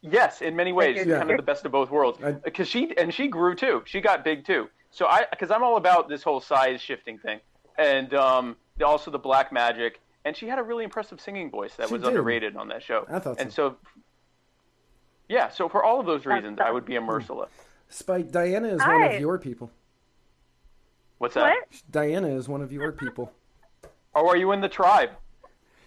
Yes, in many ways, you're- kind of the best of both worlds. Because uh, she and she grew too. She got big too. So I, because I'm all about this whole size shifting thing, and um, also the black magic. And she had a really impressive singing voice that She was did. underrated on that show. I thought And so, yeah. So for all of those reasons, I would be a. Mersula. Spike, Diana is one of your people. What's that? What? Diana is one of your people. Oh, are you in the tribe?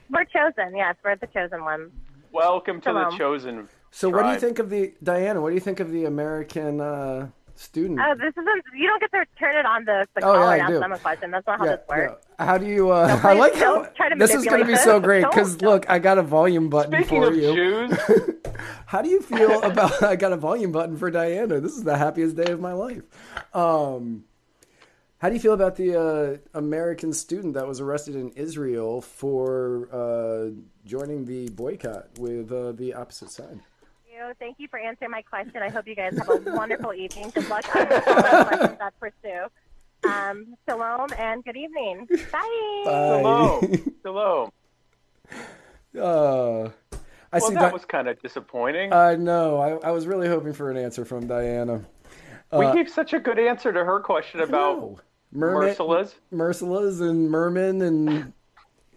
We're chosen. Yes, we're the chosen one. Welcome to the Shalom. chosen. So, what do you think of the Diana? What do you think of the American uh, student? Oh, this isn't. You don't get to turn it on the, the Oh, yeah, caller I and ask do. them a question. That's not how Yeah, this works. yeah. How do you? Uh, I like how try to this is going to be manipulate so great because look, I got a volume button Speaking for of you. Jews, How do you feel about? I got a volume button for Diana. This is the happiest day of my life. Um, how do you feel about the uh, American student that was arrested in Israel for uh, joining the boycott with uh, the opposite side? You. Thank you for answering my question. I hope you guys have a wonderful evening. Good luck on the questions that pursue. Um, shalom and good evening. Bye. hello, hello. Uh, I Well, see. that Di- was kind of disappointing. I know. I, I was really hoping for an answer from Diana. we uh, gave such a good answer to her question about No. Mermaid, Mersula. Mersula and mermen and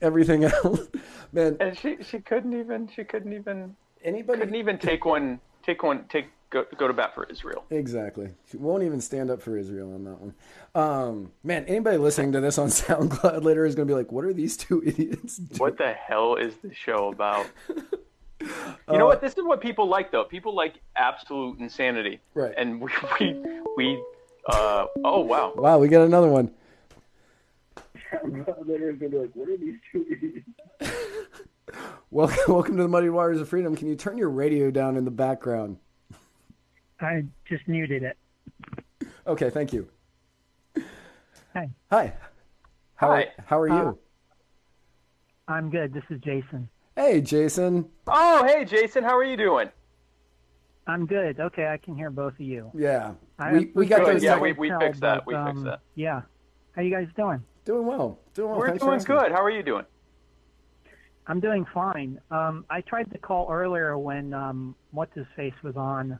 everything else. Man, and she she couldn't even she couldn't even anybody couldn't even take one take one take go go to bat for Israel. Exactly. She won't even stand up for Israel on that one. Um, man, anybody listening to this on SoundCloud later is going to be like, "What are these two idiots?" Doing? What the hell is this show about? You Uh, know what? This is what people like, though. People like absolute insanity. Right. And we we we. Uh, oh wow. Wow, we got another one. Welcome, welcome to the Muddy Waters of Freedom. Can you turn your radio down in the background? I just muted it. Okay, thank you. Hi, Hi. How Hi. Are, how are you? I'm good. This is Jason. hey, Jason. Oh hey Jason, how are you doing? I'm good. Okay, I can hear both of you. Yeah, I we, we got Good, those. yeah, we- we fixed that. but, we fixed um, that. Yeah. How you guys doing? doing well. Doing well. We're Thanks doing good. How are you doing? I'm doing fine. Um, I tried to call earlier when um, what's his face was on,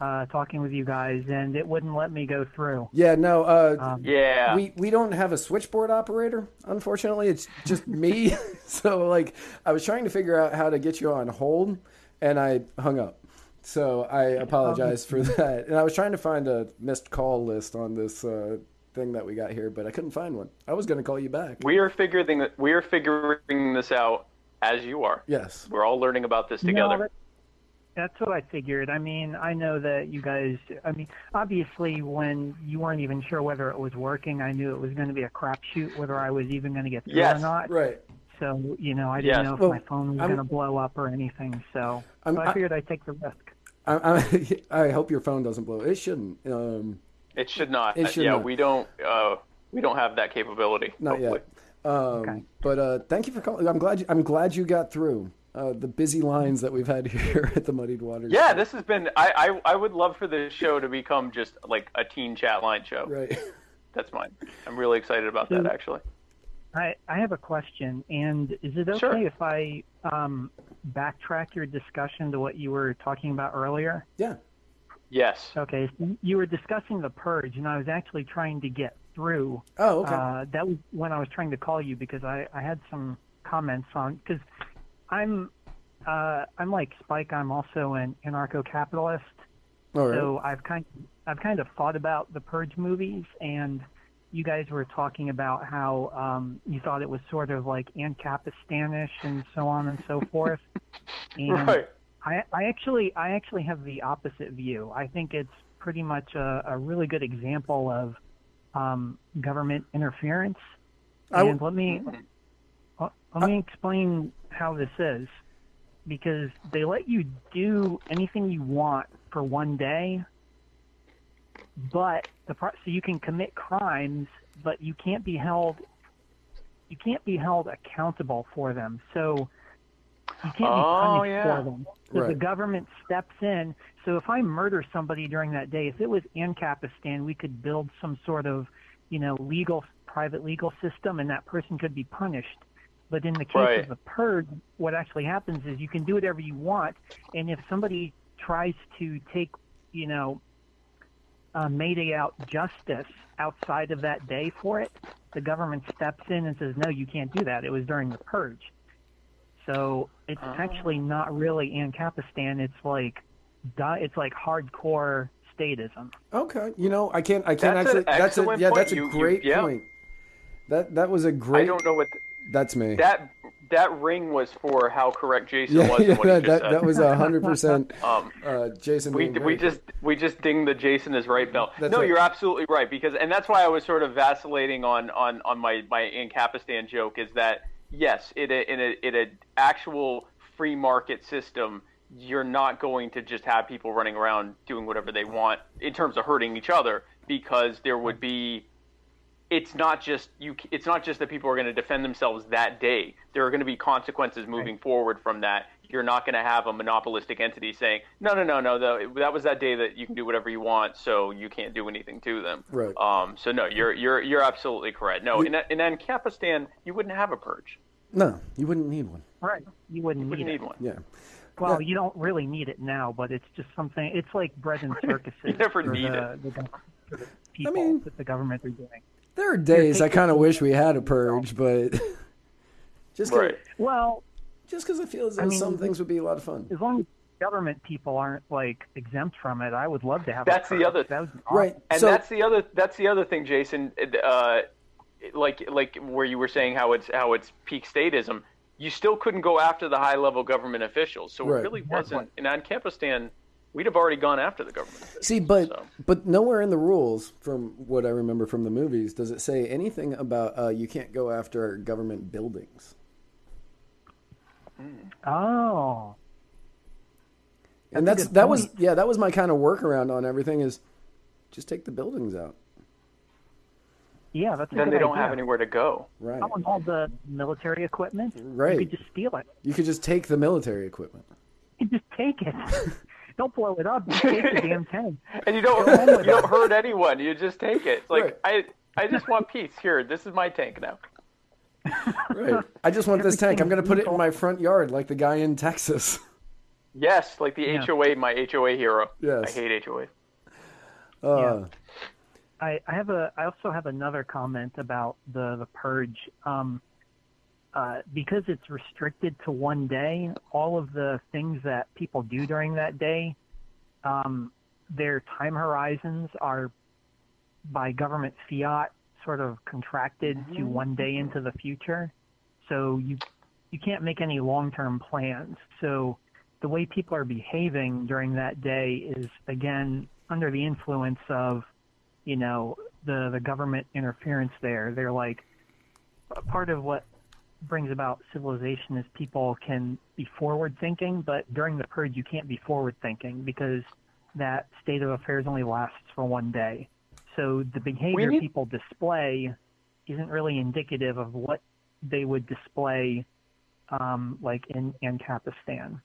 uh, talking with you guys, and it wouldn't let me go through. Yeah, no. Uh, Um, Yeah. we we don't have a switchboard operator. Unfortunately, it's just me. so like, I was trying to figure out how to get you on hold, and I hung up. So I apologize for that. And I was trying to find a missed call list on this uh, thing that we got here, but I couldn't find one. I was going to call you back. we are figuring we are figuring this out as you are. Yes. We're all learning about this together. that- that's what I figured. I mean, I know that you guys. I mean, obviously, when you weren't even sure whether it was working, I knew it was going to be a crapshoot whether I was even going to get through Yes. or not. Right. So, you know, I didn't Yes. know if Well, my phone was going to blow up or anything. So, I'm- so I- I figured I'd take the risk. I, I, I hope your phone doesn't blow. It shouldn't. Um, It should not. It should yeah, not. we don't. Uh, we don't have that capability. not hopefully. yet. Um, Okay. But uh, thank you for calling. I'm glad. You, I'm glad you got through uh, the busy lines that we've had here at the Muddied Waters. Yeah, this has been. I, I I would love for this show to become just like a teen chat line show. Right. That's mine. I'm really excited about that actually. I, I have a question, and is it okay Sure. if I um, backtrack your discussion to what you were talking about earlier? Yeah. Yes. Okay, so you were discussing the purge, and I was actually trying to get through. Oh, okay. Uh, that was when I was trying to call you because I, I had some comments on because I'm uh, I'm like Spike. I'm also an anarcho-capitalist, All right. so I've kind I've kind of thought about the Purge movies, and you guys were talking about how um, you thought it was sort of like Ancapistanish and so on and so forth. And Right. I, I actually I actually have the opposite view. I think it's pretty much a, a really good example of um, government interference. I w- and let me let me explain how this is, because they let you do anything you want for one day, but the pro- so you can commit crimes, but you can't be held you can't be held accountable for them. So you can't be Oh, punished yeah. for them. So the government steps in. So if I murder somebody during that day, if it was Ancapistan, we could build some sort of, you know, legal private legal system, and that person could be punished. But in the case Right. of the purge, what actually happens is you can do whatever you want, and if somebody tries to take, you know, uh, mayday out justice outside of that day for it, the government steps in and says, no, you can't do that. It was during the purge. So it's actually not really Ancapistan. It's like, it's like hardcore statism. Okay. You know, I can't. I can't That's an actually. That's a yeah. point. That's a You- you- great yeah. point. That that was a great. I don't know what th- That's me. that that ring was for. How correct Jason yeah, was. yeah. in what That, that, that was a hundred percent. Um, Uh, Jason. we we just we just dinged the Jason is right bell. That's no, right. you're absolutely right because and that's why I was sort of vacillating on on on my my Ancapistan joke is that yes, in a in a in a actual free market system, you're not going to just have people running around doing whatever they want in terms of hurting each other because there would be it's not just you it's not just that people are going to defend themselves that day. There are going to be consequences moving forward from that you're not going to have a monopolistic entity saying no no no no the, that was that day that you can do whatever you want so you can't do anything to them Right. um so no you're you're you're absolutely correct no in in Ancapistan you wouldn't have a purge No, you wouldn't need one. Right. You wouldn't you wouldn't it. need one Yeah. Well, you don't really need it now, but it's just something. It's like bread and circuses You never need the, the, gov- for the people mean- that the government are doing. There are days I kind of wish we had a purge, but just right Well, just because I feel as though I mean, some things would be a lot of fun. as long as government people aren't like exempt from it. I would love to have. That's a the other- That would be Right. And So- that's the other that's the other thing, Jason. Uh, like like where you were saying how it's how it's peak statism. You still couldn't go after the high level government officials, so Right. it really wasn't. And Ancapistan, we'd have already gone after the government. Officials, See, but so. but nowhere in the rules, from what I remember from the movies, does it say anything about uh, you can't go after government buildings. Oh, and That's a that's good that was yeah that was my kind of workaround on everything is just take the buildings out. yeah, that's a then good they don't idea. have anywhere to go. Right. Oh, and all the military equipment. Right. You could just steal it. You could just take the military equipment. You could just take it. don't blow it up. Just take the damn tank. And you don't you don't hurt anyone. You just take it. It's like Right. I I just want peace. Here, this is my tank now. Right. I just want this tank. I'm going to put it in my front yard like the guy in Texas. Yes, like the Yeah. HOA, my HOA hero. Yes. I hate HOA. Uh, I, I have a. I also have another comment about the the purge. Um, uh, because it's restricted to one day, all of the things that people do during that day, um, their time horizons are by government fiat sort of contracted to mm-hmm. one day into the future. So you you can't make any long term plans. So the way people are behaving during that day is again under the influence of you know the the government interference there they're like part of what brings about civilization is people can be forward thinking but during the purge you can't be forward thinking because that state of affairs only lasts for one day so the behavior need- people display isn't really indicative of what they would display um, like in Ancapistan.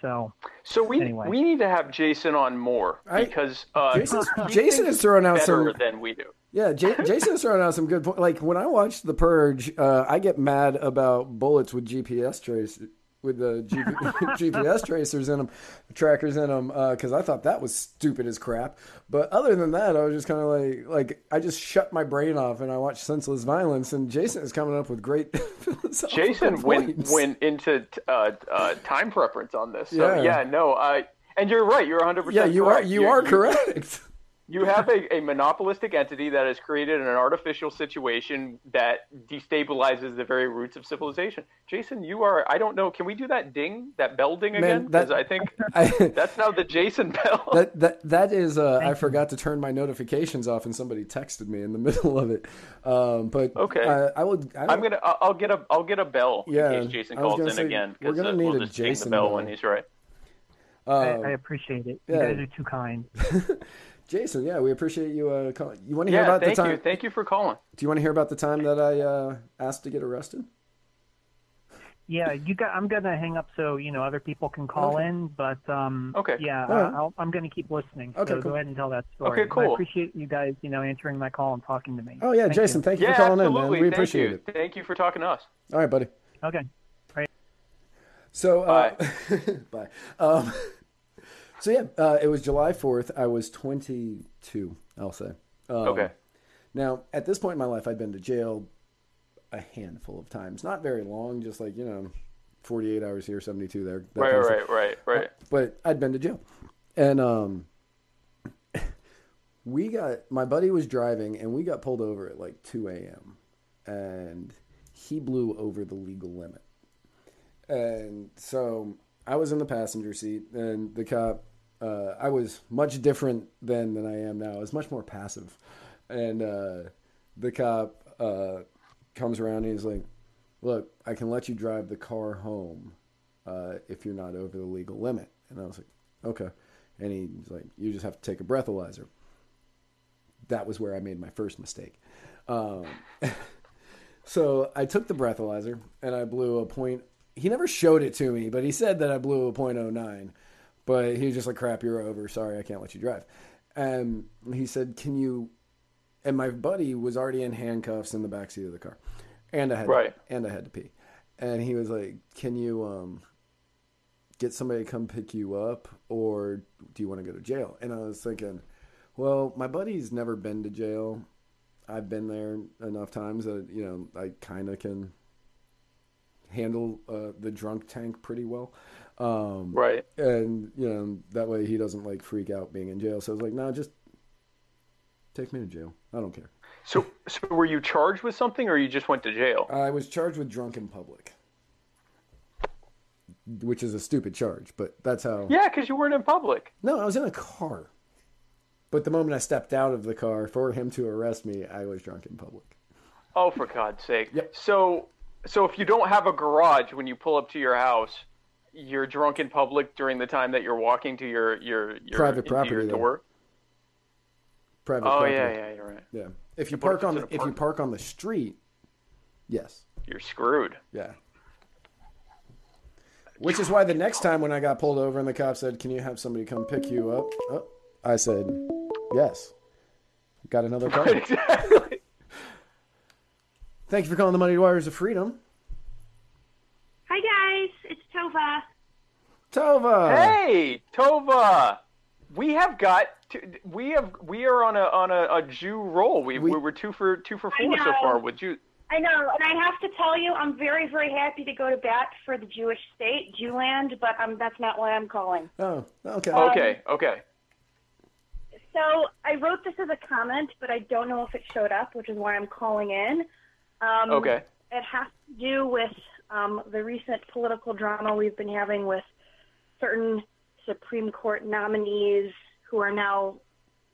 So So we Anyway. we need to have Jason on more because uh, Jason's- Jason is throwing out better some- than we do. Yeah, J- Jason's throwing out some good points. Like when I watch The Purge, uh, I get mad about bullets with GPS trace with the GPS tracers in them, trackers in them, because I thought that was stupid as crap. But other than that, I was just kind of like, like I just shut my brain off and I watched senseless violence. And Jason is coming up with great. Jason went went into uh, uh, time preference on this. So Yeah. yeah, no, I and you're right. You're 100. Yeah, percent you are. correct. You are correct. You have a, a monopolistic entity that has created an artificial situation that destabilizes the very roots of civilization. Jason, you are. I don't know. Can we do that ding, that bell ding again? Because I think I, that's now the Jason bell. that that that is uh, I forgot to turn my notifications off and somebody texted me in the middle of it. Um, but Okay. uh, I will. I I'm gonna. I'll I'll get a. I'll get a bell Yeah, in case Jason calls in say, again. we're 'cause, gonna uh, need we'll a Jason bell bell. when he's right. I, uh, I appreciate it. yeah. You guys are too kind. Jason, yeah, we appreciate you uh, calling. You want to hear Yeah, about thank the time? you. Thank you for calling. Do you want to hear about the time that I uh, asked to get arrested? Yeah, you got. I'm gonna hang up so you know other people can call Okay. in. But um, Okay. yeah, All right. I- I'll, I'm gonna keep listening. Okay, so cool. go ahead and tell that story. Okay, cool. I appreciate you guys, you know, answering my call and talking to me. Oh yeah, Thank Jason, you. thank you Yeah, for calling absolutely. in, man. We thank appreciate you. it. Thank you for talking to us. All right, buddy. Okay. So, uh, bye. Um, so yeah, uh, it was July fourth. I was twenty-two. I'll say. Um, Okay. Now, at this point in my life, I'd been to jail a handful of times. Not very long, just like you know, forty-eight hours here, seventy-two there. that Right, kind of stuff. right, right, right. but I'd been to jail. And um we got my buddy was driving and we got pulled over at like 2 a.m. and he blew over the legal limit. And so I was in the passenger seat and the cop uh, I was much different then than I am now. I was much more passive. And uh, the cop uh, comes around and he's like, Look, I can let you drive the car home uh, if you're not over the legal limit. And I was like, okay. And he's like, you just have to take a breathalyzer. That was where I made my first mistake. Um, so I took the breathalyzer and I blew a point. He never showed it to me, but he said that I blew a .09. But he was just like, crap, you're over. Sorry, I can't let you drive. And he said, can you? And my buddy was already in handcuffs in the back seat of the car, and I had Right. and I had to pee. And he was like, "Can you um, get somebody to come pick you up, or do you want to go to jail?" And I was thinking, well, my buddy's never been to jail. I've been there enough times that you know I kind of can handle uh, the drunk tank pretty well. Um, Right. and you know that way he doesn't like freak out being in jail. So I was like, no, just take me to jail. I don't care. So, so were you charged with something, or you just went to jail? I was charged with drunk in public, which is a stupid charge, but that's how. Yeah, because you weren't in public. No, I was in a car. But the moment I stepped out of the car for him to arrest me, I was drunk in public. Oh, for God's sake! Yep. So, so if you don't have a garage when you pull up to your house, you're drunk in public during the time that you're walking to your your, your Private property, your door. Private Oh property. yeah, yeah, you're right. Yeah. If you What park if on the, if you park on the street, yes. You're screwed. Yeah. Which is why the next time when I got pulled over and the cop said, "Can you have somebody come pick you up?" Oh, I said, "Yes." Got another car. exactly. Thank you for calling the Muddied Waters of Freedom, Hi guys, it's Tova. Tova. Hey, Tova, we have got to, we have we are on a on a, a Jew roll. We, We- we were two for two for four so far with Jew. I know, and I have to tell you, I'm very, very happy to go to bat for the Jewish state, Jewland, but um, that's not why I'm calling. Oh, okay. Okay, okay. So I wrote this as a comment, but I don't know if it showed up, which is why I'm calling in. Um, Okay. It has to do with um, the recent political drama we've been having with certain Supreme Court nominees who are now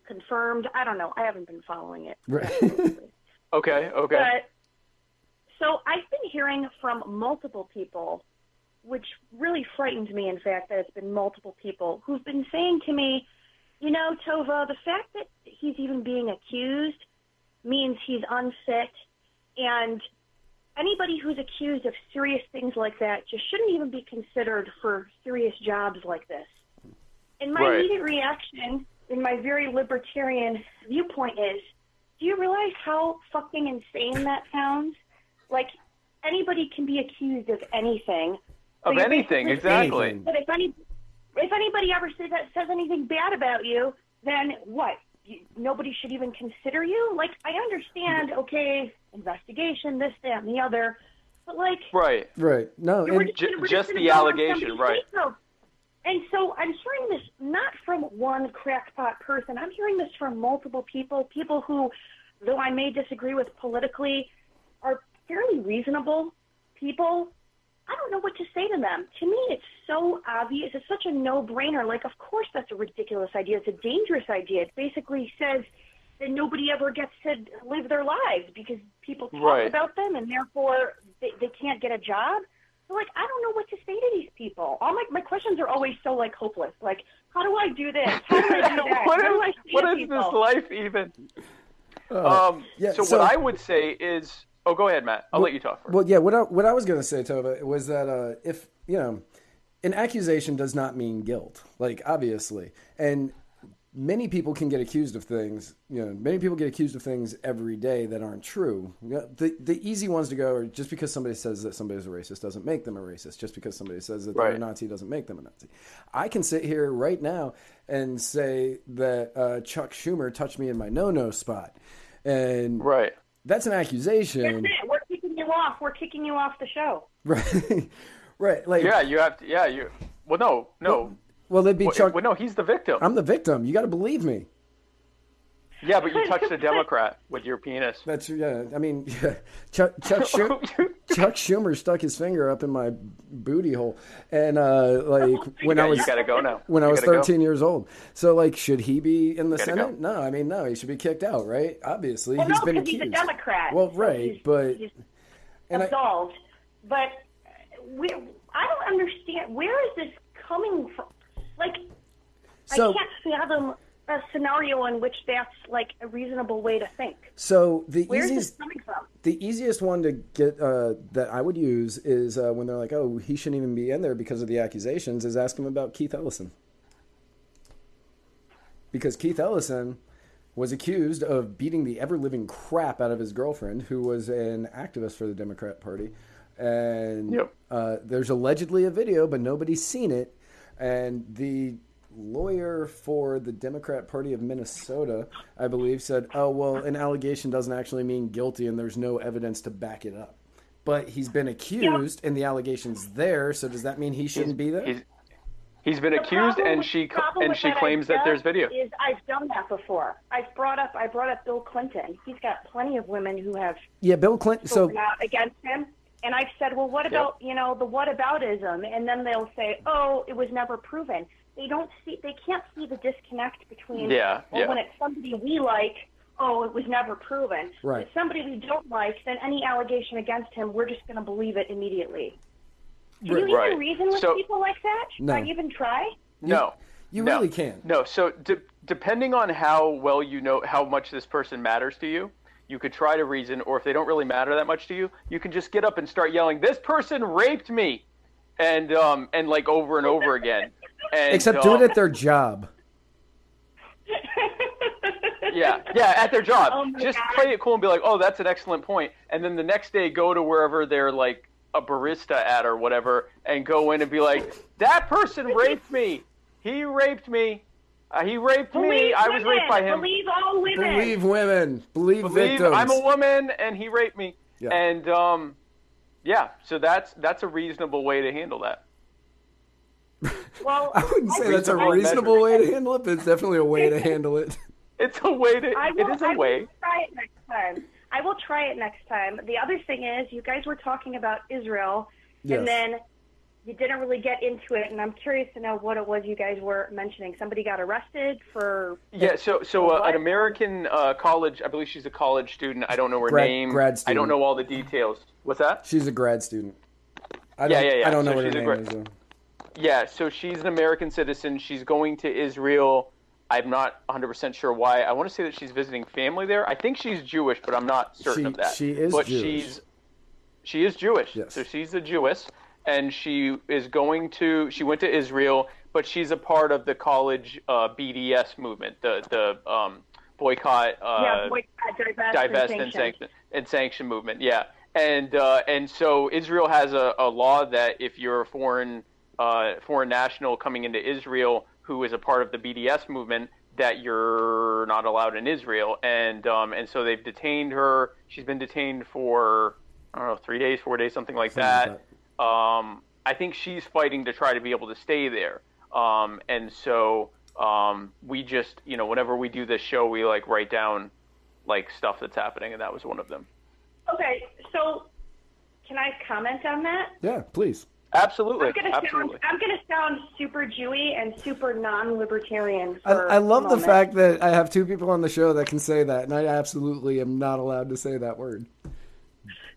confirmed. I don't know. I haven't been following it. Right. Okay, okay. But so I've been hearing from multiple people, which really frightened me. In fact, that it's been multiple people who've been saying to me, "You know, Tova, the fact that he's even being accused means he's unfit, and anybody who's accused of serious things like that just shouldn't even be considered for serious jobs like this." And my Right. immediate reaction, in my very libertarian viewpoint, is do you realize how fucking insane that sounds? Like anybody can be accused of anything. of So anything, exactly. Anything. But if any, if anybody ever says that says anything bad about you, then what? You, nobody should even consider you. Like I understand, okay, investigation, this, that, and the other, but like Right. right. No, we're and, just, Ju- we're just the allegation, right. scapegoat. And so I'm hearing this not from one crackpot person. I'm hearing this from multiple people, people who, though I may disagree with politically, are fairly reasonable people. I don't know what to say to them. To me, it's so obvious. It's such a no-brainer. Like, of course, that's a ridiculous idea. It's a dangerous idea. It basically says that nobody ever gets to live their lives because people talk Right. about them, and therefore they, they can't get a job. So, like, I don't know what to say to these people. All my my questions are always so like hopeless. Like, how do I do this? How do I do that? what do I is, say what to is people? this life even? uh, Um, yeah, so, so- what I would say is, oh, go ahead, Matt. I'll let you talk first. Well, yeah. What I, what I was going to say, Tova, was that uh, if you know, an accusation does not mean guilt. Like obviously, and many people can get accused of things. You know, many people get accused of things every day that aren't true. You know, The the easy ones to go are just because somebody says that somebody's a racist doesn't make them a racist. Just because somebody says that they're a Nazi doesn't make them a Nazi. I can sit here right now and say that uh, Chuck Schumer touched me in my no no spot, and right. that's an That's accusation. it. We're kicking you off. We're kicking you off the show. Right. right. Like Yeah, you have to. Yeah, you. Well, no, no. well they'd be Well, Chuck well, no, he's the victim. I'm the victim. You gotta believe me. yeah, but you touched a Democrat with your penis. That's yeah, I mean yeah. Chuck Chuck, Schu- Chuck Schumer stuck his finger up in my booty hole. And uh like when I was you gotta go now. when I was gotta go. 13 years old. So like should he be in the Gotta Senate? No, I mean no, he should be kicked out, right? Obviously. Well, he's no, been accused. he's a Democrat. Well, so right, he's- but he's and I, absolved. But we, I don't understand. Where is this coming from? Like, So- I can't fathom a scenario in which that's like a reasonable way to think. so the Where is easiest this coming from? The easiest one to get uh, that I would use is uh, when they're like, "Oh, he shouldn't even be in there because of the accusations." Is ask him about Keith Ellison, because Keith Ellison was accused of beating the ever living crap out of his girlfriend, who was an activist for the Democrat Party, and Yep. uh, there's allegedly a video, but nobody's seen it, and the lawyer for the Democrat Party of Minnesota, I believe, said, "Oh well, an allegation doesn't actually mean guilty, and there's no evidence to back it up." But he's been accused, and the allegation's there. So does that mean he shouldn't be there? He's He's been The accused, and she and she that claims that idea there's video. Is I've done that before. I've brought up I brought up Bill Clinton. He's got plenty of women who have Yeah, Bill Clinton. So out against him. And I've said, well, what about you know the what aboutism? And then they'll say, oh, it was never proven. They don't see, they can't see the disconnect between. Yeah, well, yeah. when it's somebody we like, oh, it was never proven. Right. If somebody we don't like, then any allegation against him, we're just going to believe it immediately. Can you Right. even reason with So- people like that? No. Not even try? No, you no. really can. No, so de- depending on how well you know how much this person matters to you, you could try to reason, or if they don't really matter that much to you, you can just get up and start yelling, "This person raped me," and um and like over and over again. And, Except do um, it at their job. yeah, yeah, at their job. Oh Just God. play it cool and be like, "Oh, that's an excellent point," and then the next day go to wherever they're like a barista at or whatever, and go in and be like, "That person raped me. He raped me. Uh, he raped me. Believe I was raped by him." Believe all women. Believe women. Believe, believe victims. I'm a woman and he raped me. Yeah. And um, yeah, so that's that's a reasonable way to handle that. Well, I wouldn't say that's a Reasonable reasonable measure. way to handle it, but it's definitely a way to handle it. It's a way to. I will, it is a I way. will try it next time. I will try it next time. The other thing is, you guys were talking about Israel, Yes. and then you didn't really get into it. And I'm curious to know what it was you guys were mentioning. Somebody got arrested for. Yeah, so so uh, an American uh, college, I believe she's a college student. I don't know her Grad- name. grad I student. don't know all the details. What's that? She's a grad student. I Yeah, don't, yeah, yeah. I don't know So what her a name grad- is. Though. Yeah, so she's an American citizen. She's going to Israel. I'm not 100% sure why. I want to say that she's visiting family there. I think she's Jewish, but I'm not certain She- of that. she is but Jewish. she's she is Jewish. Yes. So she's a Jewess and she is going to she went to Israel, but she's a part of the college uh, BDS movement, the the um, boycott uh, yeah, boycott, divest, divest and and sanction. sanction and sanction movement. Yeah, and uh, and so Israel has a, a law that if you're a foreign uh, foreign national coming into Israel who is a part of the BDS movement, that you're not allowed in Israel. And um, and so they've detained her. She's been detained for I don't know three days, four days, something like Something like that. Um, I think she's fighting to try to be able to stay there. Um, and so um, we just, you know, whenever we do this show, we like write down like stuff that's happening, and that was one of them. Okay, so can I comment on that? Yeah, please. Absolutely, I'm gonna absolutely. sound I'm gonna sound super Jewy and super non-libertarian. I, I love the fact that I have two people on the show that can say that, and I absolutely am not allowed to say that word.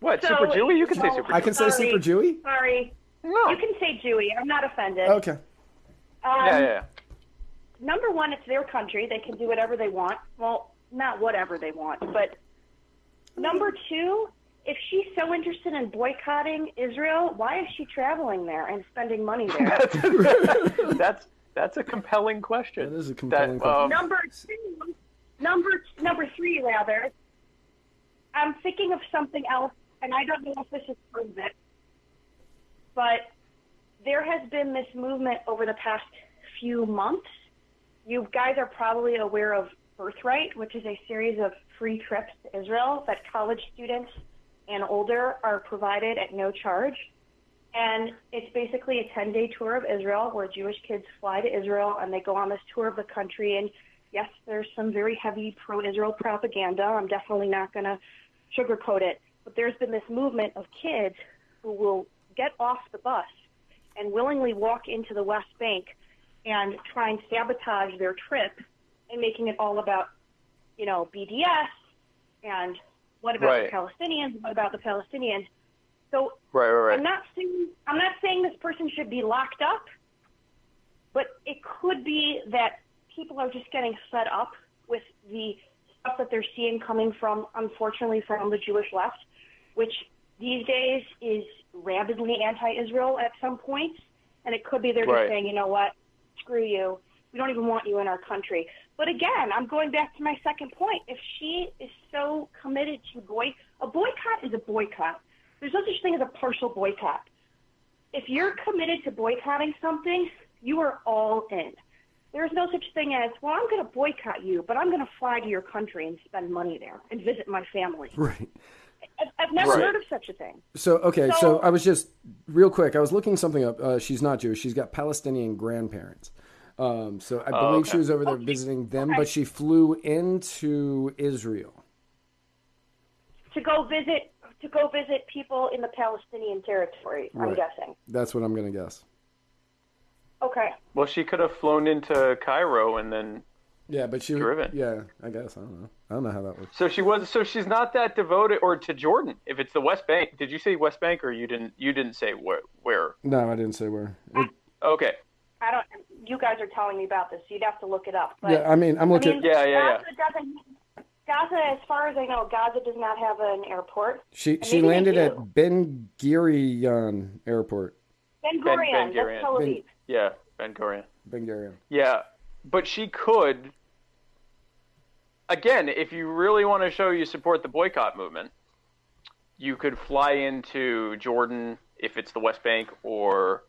What So- super Jewy? You can say well, super. I can say Sorry. super Jewy. Sorry, No. you can say Jewy. I'm not offended. Okay. Um, yeah, yeah, yeah. number one, it's their country. They can do whatever they want. Well, not whatever they want, but number two, if she's so interested in boycotting Israel, why is she traveling there and spending money there? that's that's a compelling question. That is a compelling That, question. um, number two, number number three, rather. I'm thinking of something else, and I don't know if this is it, but there has been this movement over the past few months. You guys are probably aware of Birthright, which is a series of free trips to Israel that college students and older are provided at no charge. And it's basically a 10 day tour of Israel where Jewish kids fly to Israel and they go on this tour of the country. And yes, there's some very heavy pro Israel propaganda. I'm definitely not going to sugarcoat it. But there's been this movement of kids who will get off the bus and willingly walk into the West Bank and try and sabotage their trip and making it all about, you know, BDS and what about Right. the Palestinians? What about the Palestinians? So right, right, right. I'm not saying I'm not saying this person should be locked up, but it could be that people are just getting fed up with the stuff that they're seeing coming from, unfortunately, from the Jewish left, which these days is rabidly anti-Israel at some points, and it could be they're Right. just saying, you know what, screw you, we don't even want you in our country. But again, I'm going back to my second point. If she is so committed to boy, a boycott is a boycott. There's no such thing as a partial boycott. If you're committed to boycotting something, you are all in. There's no such thing as, well, I'm going to boycott you, but I'm going to fly to your country and spend money there and visit my family. Right. I've, I've never Right. heard of such a thing. So okay, so, So- I was just real quick. I was looking something up. Uh, she's not Jewish. She's got Palestinian grandparents. Um, so I Oh, believe okay. she was over there Okay. visiting them, Okay. but she flew into Israel. To go visit to go visit people in the Palestinian territory. I'm guessing. That's what I'm going to guess. Okay. Well, she could have flown into Cairo and then. Yeah, but she. Driven. Yeah, I guess I don't know. I don't know how that works. So she was. So she's not that devoted, or to Jordan. If it's the West Bank, did you say West Bank, or you didn't? You didn't say where? Where? No, I didn't say where. It- Okay. I don't. You guys are telling me about this. You'd have to look it up. But, yeah, I mean, I'm I looking. mean, Yeah, yeah, yeah. Gaza. Gaza, as far as I know, Gaza does not have an airport. she she landed at Ben Gurion Airport. Ben Ben- Gurion, Ben that's Gurion. Tel Ben- Yeah, Ben Gurion. Ben Gurion. Yeah, but she could. Again, if you really want to show you support the boycott movement, you could fly into Jordan if it's the West Bank or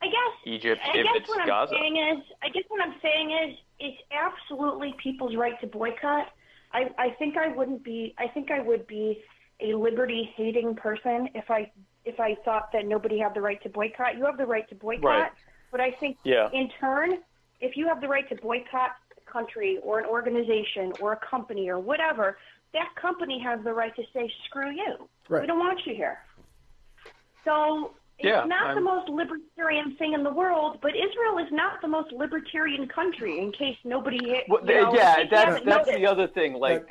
I guess. Egypt I if guess it's what Gaza. I'm saying is, I guess what I'm saying is, it's absolutely people's right to boycott. I, I think I wouldn't be. I think I would be a liberty-hating person if I if I thought that nobody had the right to boycott. You have the right to boycott, Right. but I think Yeah. in turn, if you have the right to boycott country or an organization or a company or whatever, that company has the right to say, "Screw you. Right. We don't want you here." So it's Yeah, not the I'm- most libertarian thing in the world, but Israel is not the most libertarian country. In case nobody, you Well, know, yeah, in case you that's that's the other thing. Like,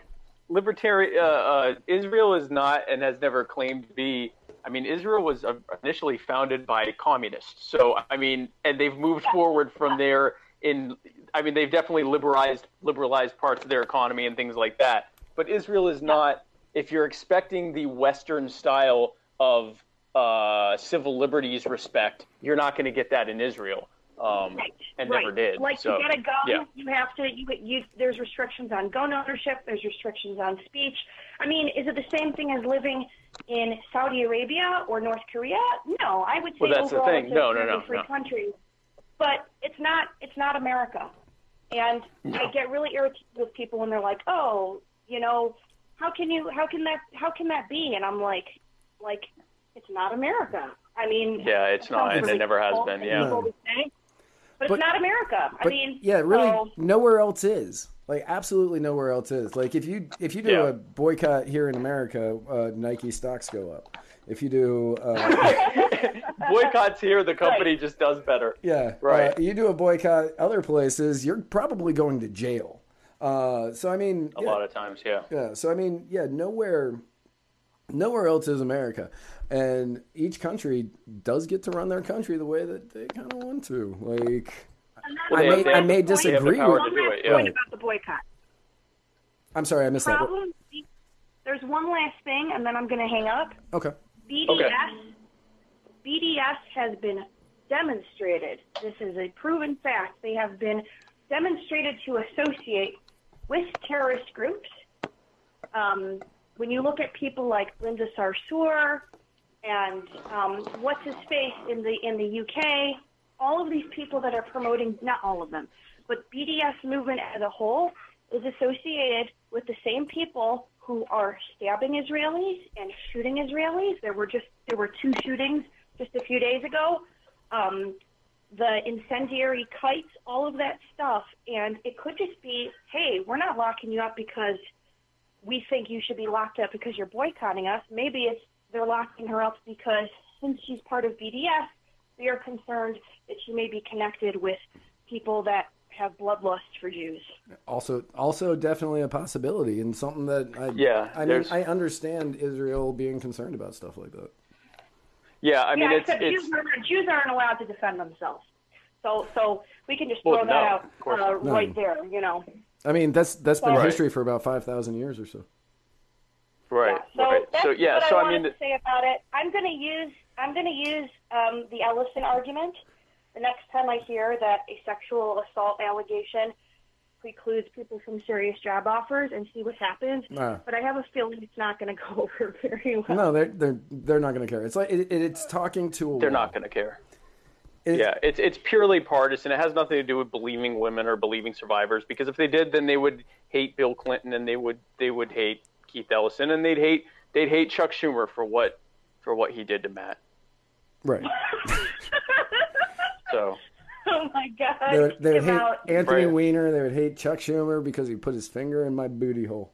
libertarian uh, uh, Israel is not and has never claimed to be. I mean, Israel was uh, initially founded by communists. So, I mean, and they've moved forward from there. In, I mean, they've definitely liberalized liberalized parts of their economy and things like that. But Israel is not. If you're expecting the Western style of uh, civil liberties respect, you're not going to get that in Israel. Um, Right, and right. never did. Like so, to get a gun, yeah. you have to. You, you there's restrictions on gun ownership. There's restrictions on speech. I mean, is it the same thing as living in Saudi Arabia or North Korea? No, I would say Well, that's the thing. No, no, no, free no. country, but it's not. It's not America, and I get really irritated with people when they're like, "Oh, you know, how can you? How can that? How can that be?" And I'm like, like, it's not America. I mean, Yeah, it's not, sounds and it never has been. Yeah. people say, but, But- it's not America. I mean, yeah, really, so- nowhere else is. Like absolutely nowhere else is. Like if you if you do Yeah. a boycott here in America, uh, Nike stocks go up. If you do, uh, Boycotts here, the company just does better. yeah, Right. uh, you do a boycott other places, you're probably going to jail. Uh, so I mean, A yeah, lot of times, yeah. yeah. So I mean, yeah, nowhere, nowhere else is America, and each country does get to run their country the way that they kind of want to. Like, Well, I may, have- they I have- may they disagree with. to one do last it, yeah. point about the boycott. I'm sorry, I missed that. Problem. There's one last thing, and then I'm going to hang up. Okay. BDS. BDS has been demonstrated. This is a proven fact. They have been demonstrated to associate with terrorist groups. Um, when you look at people like Linda Sarsour and um, what's his face in the in the UK, all of these people that are promoting not all of them, but BDS movement as a whole is associated with the same people who are stabbing Israelis and shooting Israelis. There were just there were two shootings just a few days ago. Um, the incendiary kites, all of that stuff, and it could just be, hey, we're not locking you up because we think you should be locked up because you're boycotting us. Maybe it's they're locking her up because since she's part of BDS, they are concerned that she may be connected with people that have bloodlust for Jews. Also, also definitely a possibility and something that I Yeah, I mean I understand Israel being concerned about stuff like that. Yeah, I mean, yeah, it's except it's Jews, aren't, Jews aren't allowed to defend themselves. So, so we can just Well, throw no, that out uh. No. right there. You know. I mean that's that's been Right. history for about five thousand years or so. right, So right. that's So yeah, what so I I wanted mean, to say about it. I'm going to use I'm going to use um, the Ellison argument the next time I hear that a sexual assault allegation precludes people from serious job offers and see what happens. Nah. But I have a feeling it's not going to go over very well. No, they're they're they're not going to care. It's like it, it, it's talking to a they're wall. not going to care. It- Yeah, it's it's purely partisan. It has nothing to do with believing women or believing survivors. Because if they did, then they would hate Bill Clinton and they would they would hate Keith Ellison and they'd hate they'd hate Chuck Schumer for what for what he did to Matt. Right. So Oh my God! They would, they would hate out. Anthony Right. Weiner. They would hate Chuck Schumer because he put his finger in my booty hole.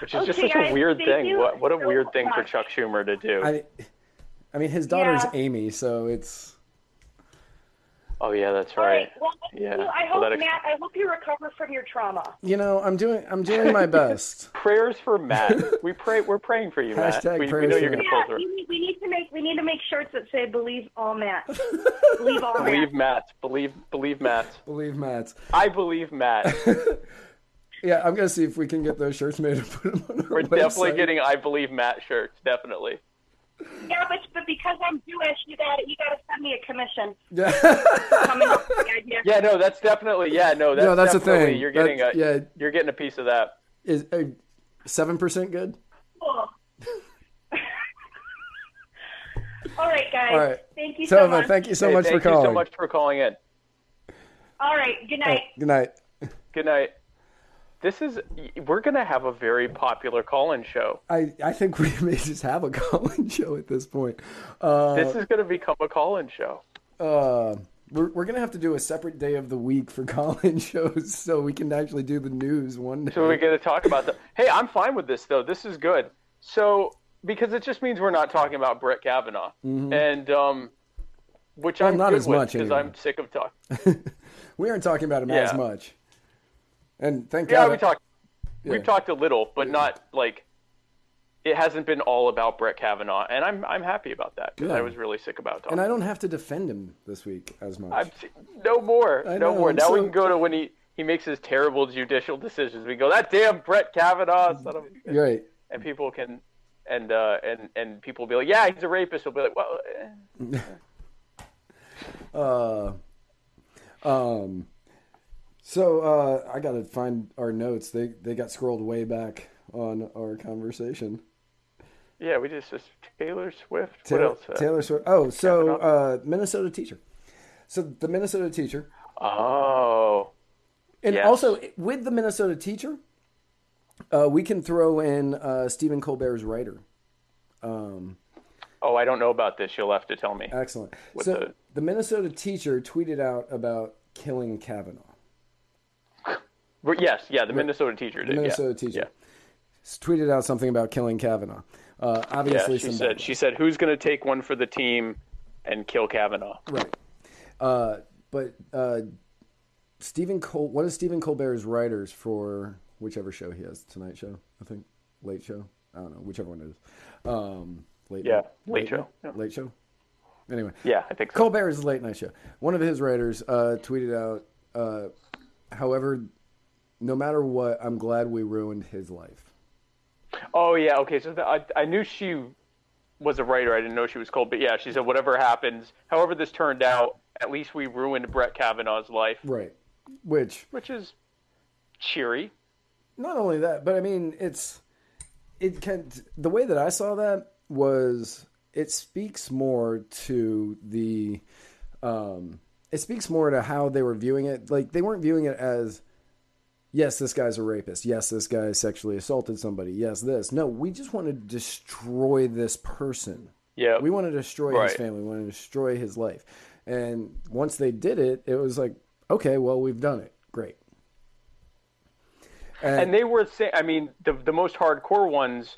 which is just Okay, such a weird thing. What what a so weird thing for. Chuck Schumer to do. I, I mean, his daughter's Yeah. Amy, so it's oh yeah, that's All right. right. Well, Yeah. I hope that ex- Matt. I hope you recover from your trauma. you know I'm doing I'm doing my best. Prayers for Matt. we pray. We're praying for you, Matt. Hashtag We, we know you're going to pull through. we need, we need to make we need to make shirts that say "Believe all Matt." Believe all Believe Matt. Matt. Believe believe Matt. Believe Matt. I believe Matt. Yeah, I'm gonna see if we can get those shirts made and put them on our We're definitely getting I believe Matt shirts. Definitely. Yeah, but but because I'm Jewish, you got you got to send me a commission. Yeah. Up with the idea. Yeah, no, that's definitely yeah, no, that's No, that's the definitely, thing. You're getting That's- a yeah. you're getting a piece of that. Is uh, seven percent good? Cool. All right, guys. All right. Thank you so Tova, much. thank you so Hey, much thank for you calling. so much for calling in. All right. Good night. Good night. Good night. This is we're gonna have a very popular call-in show. I, I think we may just have a call-in show at this point. Uh, This is gonna become a call-in show. uh, we're, we're gonna have to do a separate day of the week for call-in shows so we can actually do the news one day. So we're gonna talk about that. Hey, I'm fine with this though. This is good. So because it just means we're not talking about Brett Kavanaugh, and um, which Mm-hmm. Well, I'm not as much because anyway. I'm sick of talking. we aren't talking about him as much. And thank Yeah, God. we talked. Yeah. We've talked a little, but not like it hasn't been all about Brett Kavanaugh, and I'm I'm happy about that because Yeah. I was really sick about talking. and I don't have to defend him this week as much. I'm no more, no more. I'm Now we can go to when he he makes his terrible judicial decisions. We go that damn Brett Kavanaugh son of right. and people can and uh and and people will be like, yeah, he's a rapist. We'll be like, well, eh. Uh, um, so uh, I gotta find our notes. They they got scrolled way back on our conversation. yeah, we just just Taylor Swift. Taylor, what else? Uh, Taylor Swift. Oh, so uh, Minnesota teacher. So the Minnesota teacher, Oh, and Yes. also with the Minnesota teacher, uh, we can throw in uh, Stephen Colbert's writer. Um, oh, I don't know about this. You'll have to tell me. excellent. So the- the Minnesota teacher tweeted out about killing Kavanaugh. But yes, yeah, the Minnesota teacher The did. Minnesota yeah. teacher Yeah. tweeted out something about killing Kavanaugh. Uh, Yeah, obviously, she said she said who's going to take one for the team and kill Kavanaugh. right. Uh, but uh, Stephen Col, what is Stephen Colbert's writers for whichever show he has? Tonight Show, I think, Late Show. I don't know, whichever one it is. Um, late, Yeah, night? Late Show, yeah. late show. Anyway, Yeah, I think so. Colbert is a late night show. One of his writers uh, tweeted out, uh, however, no matter what, I'm glad we ruined his life. Oh yeah, okay. So the, I I knew she was a writer. I didn't know she was cold, but yeah, she said whatever happens, however this turned out, at least we ruined Brett Kavanaugh's life, Right. Which which is cheery. not only that, but I mean, it's it can the way that I saw that was it speaks more to the um it speaks more to how they were viewing it. Like they weren't viewing it as yes, this guy's a rapist. Yes, this guy sexually assaulted somebody. Yes, this. No, we just want to destroy this person. Yeah. We want to destroy his family. We want to destroy his life. And once they did it, it was like, okay, well, we've done it. Great. and they were saying, I mean, the the most hardcore ones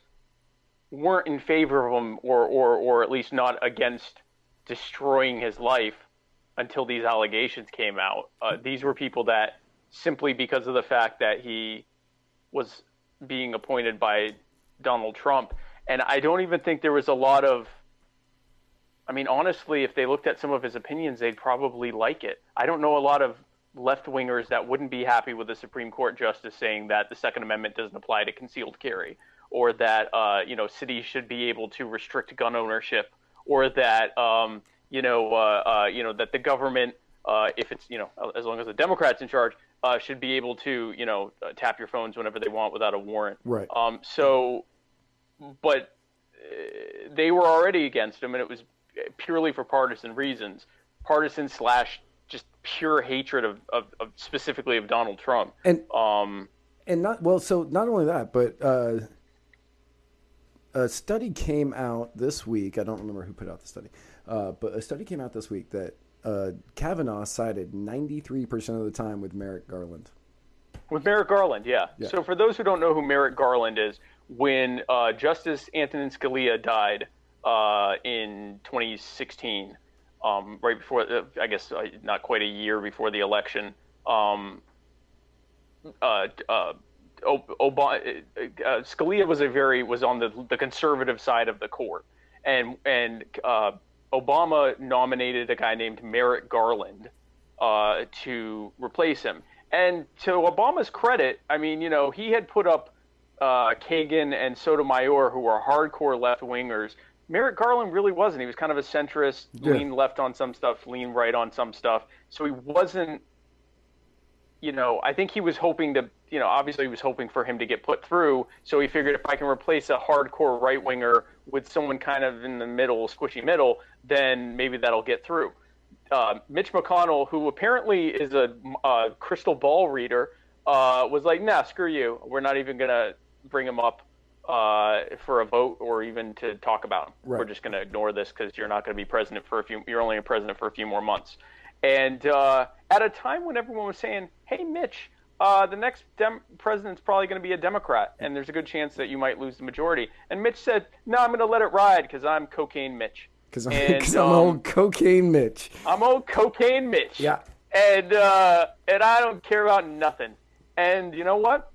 weren't in favor of him, or or or at least not against destroying his life until these allegations came out. Uh, these were people that simply because of the fact that he was being appointed by Donald Trump, and I don't even think there was a lot of. I mean, honestly, if they looked at some of his opinions, they'd probably like it. I don't know a lot of left wingers that wouldn't be happy with a Supreme Court justice saying that the Second Amendment doesn't apply to concealed carry, or that uh, you know cities should be able to restrict gun ownership, or that um, you know uh, uh, you know that the government, uh, if it's you know as long as the Democrats in charge, uh, should be able to you know uh, tap your phones whenever they want without a warrant. Right. Um, so, but uh, they were already against him, and it was purely for partisan reasons, partisan slash just pure hatred of, of, of specifically of Donald Trump. And Um, and not well so not only that but uh a study came out this week. I don't remember who put out the study, uh, but a study came out this week that uh, Kavanaugh sided 93% of the time with Merrick Garland. With Merrick Garland, yeah. Yeah. So for those who don't know who Merrick Garland is, when uh, Justice Antonin Scalia died uh, in 2016, um, right before, uh, I guess, uh, not quite a year before the election, um, uh, uh, Obama, uh, Scalia was a very was on the the conservative side of the court, and and uh, Obama nominated a guy named Merrick Garland uh, to replace him. And to Obama's credit, I mean, you know, he had put up uh, Kagan and Sotomayor, who were hardcore left wingers. Merrick Garland really wasn't. He was kind of a centrist, Yeah. lean left on some stuff, lean right on some stuff. So he wasn't you know, I think he was hoping to, you know, obviously he was hoping for him to get put through. So he figured if I can replace a hardcore right winger with someone kind of in the middle, squishy middle, then maybe that'll get through. Uh, Mitch McConnell, who apparently is a, uh crystal ball reader, uh, was like, nah, screw you. We're not even going to bring him up uh, for a vote or even to talk about him. Right. We're just going to ignore this because you're not going to be president for a few, you're only a president for a few more months. And uh, at a time when everyone was saying, "Hey, Mitch, uh, the next dem- president's probably going to be a Democrat, and there's a good chance that you might lose the majority," and Mitch said, "No, I'm going to let it ride because I'm cocaine Mitch. Because I'm, And, 'cause I'm um, old cocaine Mitch. I'm old cocaine Mitch. Yeah. And uh, and I don't care about nothing. And you know what?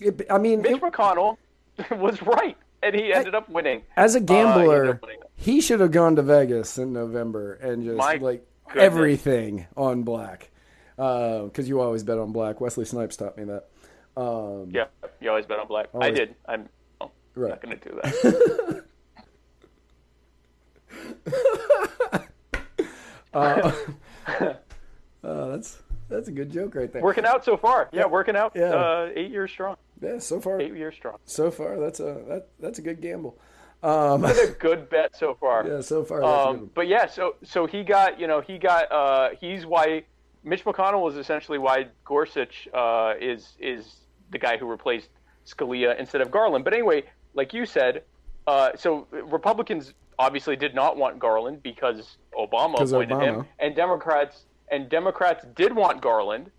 It, I mean, Mitch it- McConnell was right, and he ended up winning. as a Uh, he gambler, he should have gone to Vegas in November and just My like goodness. everything on black. Because you always bet on black. Wesley Snipes taught me that. Um, Yeah, you always bet on black. I did. I'm oh, Right. not going to do that. uh, that's that's a good joke right there. working out so far. Yeah, working out. Yeah. Uh, eight years strong. yeah, so far, Eight years strong. so far that's a that, that's a good gamble. Um, It's a good bet so far. yeah, so far that's Um, but yeah, so so he got you know he got uh, he's why Mitch McConnell is essentially why Gorsuch uh, is is the guy who replaced Scalia instead of Garland. But anyway, like you said, uh, so Republicans obviously did not want Garland because Obama appointed Obama. him, and Democrats and Democrats did want Garland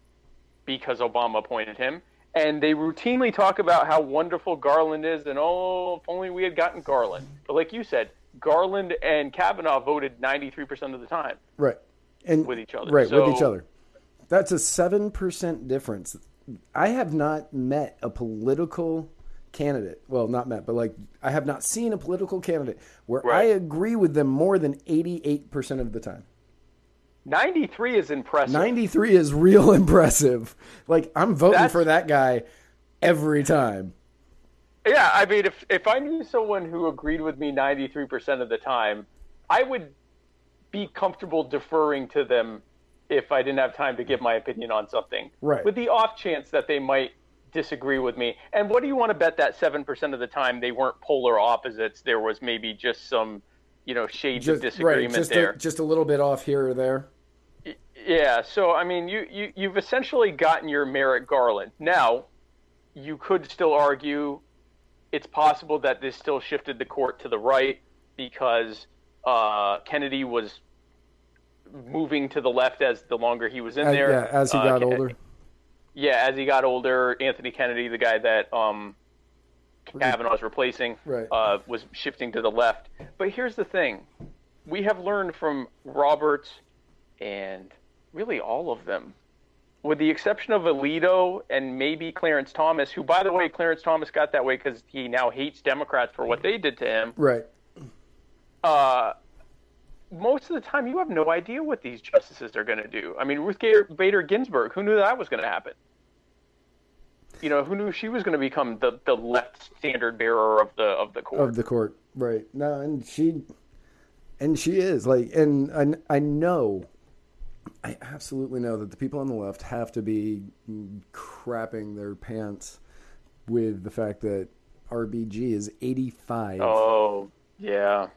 because Obama appointed him. And they routinely talk about how wonderful Garland is, and oh, if only we had gotten Garland. But like you said, Garland and Kavanaugh voted 93% of the time. Right. And with each other. Right, with each other. That's a 7% difference. I have not met a political candidate. Well, not met, but like I have not seen a political candidate where I agree with them more than 88% of the time. 93 is impressive. 93 is real impressive. Like I'm voting That's- for that guy every time. Yeah, I mean, if if I knew someone who agreed with me 93% of the time, I would be comfortable deferring to them if I didn't have time to give my opinion on something. Right. With the off chance that they might disagree with me. And what do you want to bet that 7% of the time they weren't polar opposites? There was maybe just some, you know, shades of disagreement right, just there. a, just a little bit off here or there. Yeah, so I mean, you, you you've essentially gotten your Merrick Garland. Now, you could still argue it's possible that this still shifted the court to the right because uh, Kennedy was moving to the left as the longer he was in As, there. yeah, as he Uh, got older. Yeah, as he got older, Anthony Kennedy, the guy that um, Kavanaugh was replacing, Right. uh, was shifting to the left. But here's the thing: we have learned from Roberts and really all of them, with the exception of Alito and maybe Clarence Thomas, who, by the way, Clarence Thomas got that way because he now hates Democrats for what they did to him. Right. Uh, most of the time, you have no idea what these justices are going to do. I mean, Ruth Bader Ginsburg, who knew that was going to happen? You know, who knew she was going to become the, the left standard bearer of the of the court? of the court right no and she and she is like and i, I know i absolutely know that the people on the left have to be crapping their pants with the fact that rbg is 85 oh, yeah,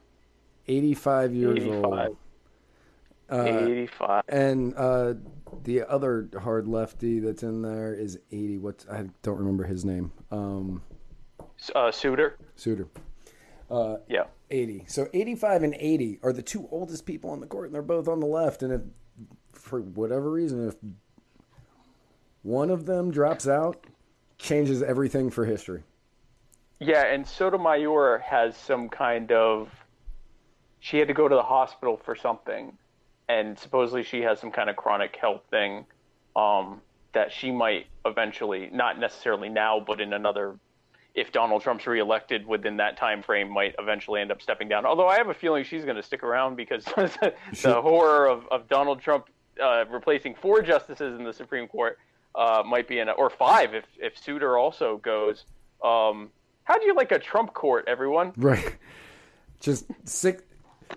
85 years 85. old Uh, 85. and uh, the other hard lefty that's in there is 80 what's i don't remember his name um, Uh, Souter. Suter. Yeah. 80. So 85 and 80 are the two oldest people on the court, and they're both on the left. And if, for whatever reason, if one of them drops out, changes everything for history. Yeah, and Sotomayor has some kind of. She had to go to the hospital for something, and supposedly she has some kind of chronic health thing um, that she might eventually, not necessarily now, but in another. If Donald Trump's reelected within that time frame, might eventually end up stepping down. Although I have a feeling she's going to stick around because the horror of, of Donald Trump uh, replacing four justices in the Supreme Court uh, might be in, a, or five if if Souter also goes. Um, how do you like a Trump court, everyone? Right. Just six.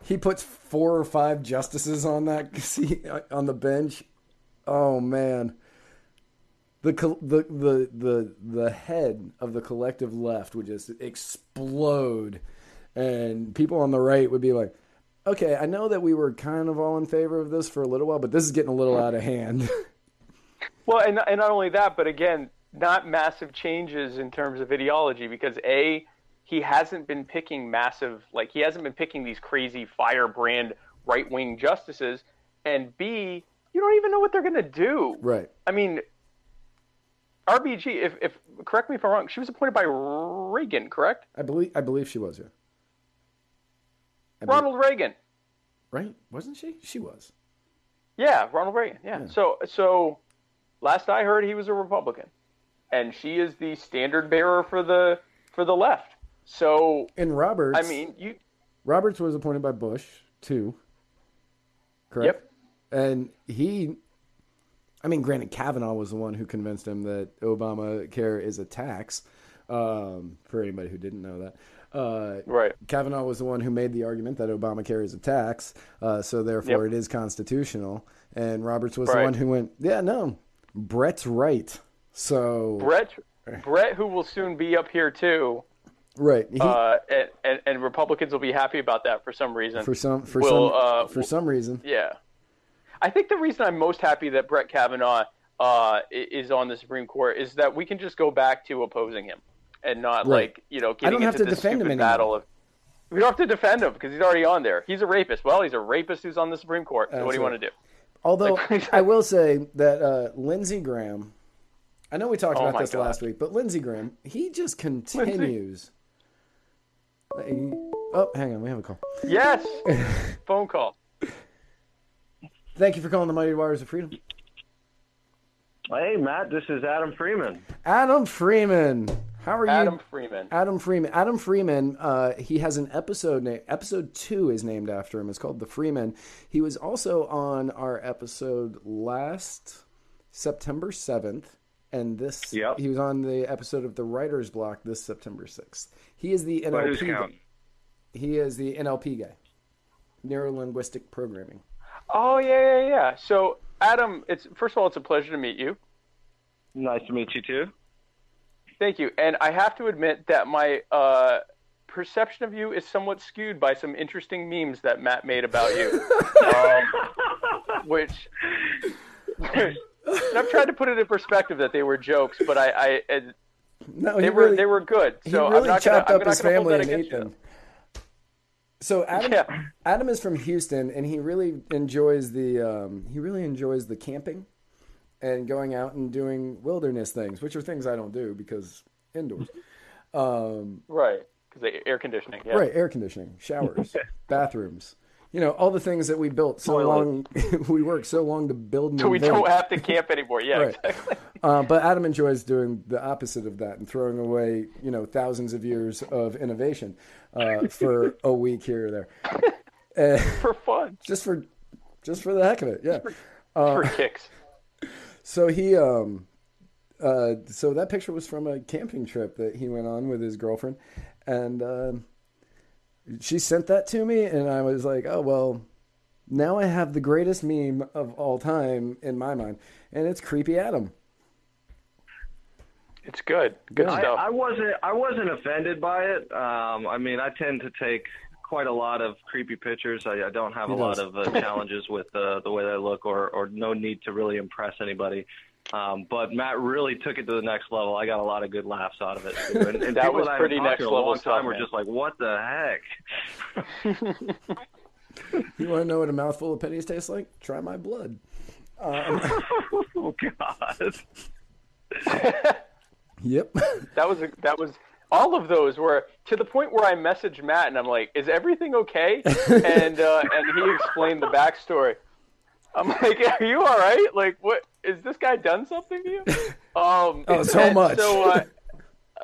He puts four or five justices on that seat on the bench. Oh man. The, the the the the head of the collective left would just explode, and people on the right would be like, "Okay, I know that we were kind of all in favor of this for a little while, but this is getting a little out of hand." Well, and and not only that, but again, not massive changes in terms of ideology because a he hasn't been picking massive like he hasn't been picking these crazy firebrand right wing justices, and b you don't even know what they're going to do. right. I mean, RBG. If if correct me if I'm wrong, she was appointed by Reagan, correct? I believe I believe she was, yeah. I believe- Ronald Reagan. right? Wasn't she? She was. Yeah, Ronald Reagan. Yeah. So so last I heard he was a Republican. And she is the standard bearer for the for the left. So And Roberts. I mean, you Roberts was appointed by Bush too. Correct. Yep. And he, I mean, granted, Kavanaugh was the one who convinced him that Obamacare is a tax. Um, for anybody who didn't know that, uh, right. Kavanaugh was the one who made the argument that Obamacare is a tax, uh, so therefore Yep. it is constitutional. And Roberts was Right. the one who went, yeah, no, Brett's right. So Brett Brett who will soon be up here too. Right, he, Uh, and, and, and Republicans will be happy about that for some reason. for some for will, some uh, for some reason, Yeah. I think the reason I'm most happy that Brett Kavanaugh uh, is on the Supreme Court is that we can just go back to opposing him and not Right. like you know getting don't have to defend him anymore. battle of. We don't have to defend him because he's already on there. He's a rapist. Well, he's a rapist who's on the Supreme Court. So what do you right. want to do? Although Like- I will say that uh, Lindsey Graham, I know we talked Oh about this God. last week, but Lindsey Graham, he just continues. He- oh, hang on, we have a call. Yes. Phone call. Thank you for calling the Muddied Waters of Freedom, Hey, Matt, this is Adam Freeman. Adam Freeman. How are you, Adam Freeman. Adam Freeman. Adam Freeman. Uh, he has an episode name. Episode two is named after him. It's called The Freeman. He was also on our episode last September seventh, and this. Yep. He was on the episode of The Writer's Block this September sixth. He is the NLP. count? He is the NLP guy, neuro linguistic programming. Oh yeah, yeah, yeah. So Adam, it's first of all, it's a pleasure to meet you. Nice to meet you too. Thank you. And I have to admit that my uh, perception of you is somewhat skewed by some interesting memes that Matt made about you, um, which. and I've tried to put it in perspective that they were jokes, but I, I No, they were really, they were good. he So really I'm not chopped gonna, up I'm his not gonna hold family that and ate them. So Adam, Yeah. Adam is from Houston, and he really enjoys the um, he really enjoys the camping and going out and doing wilderness things, which are things I don't do because indoors. Um, Right, because air conditioning. Yeah. Right, air conditioning, showers, bathrooms, you know, all the things that we built so long, we worked so long to build. So we don't have to camp anymore. Yeah, Right. exactly. Uh, but Adam enjoys doing the opposite of that and throwing away, you know, thousands of years of innovation uh, for a week here or there, uh, For fun, just for just for the heck of it. Yeah. for kicks. So he, um, uh, so that picture was from a camping trip that he went on with his girlfriend, and uh, she sent that to me, and I was like, oh well. Now I have the greatest meme of all time in my mind, and it's creepy Adam. It's good. Good I, stuff. I wasn't I wasn't offended by it. Um, I mean, I tend to take quite a lot of creepy pictures. I, I don't have He a lot of uh, challenges with uh, the way they look, or or no need to really impress anybody. Um, but Matt really took it to the next level. I got a lot of good laughs out of it. Too. And, and That people was that I pretty haven't talked next to a long stuff, time were man. just like, "What the heck?" You want to know what a mouthful of pennies tastes like? Try my blood. oh God. Yep. That was a, that was all of those were to the point where I messaged Matt and I'm like, "Is everything okay?" and uh, and he explained the backstory. I'm like, "Are you all right? Like, what is this guy done something to you?" Um, Oh, so and much. So, uh,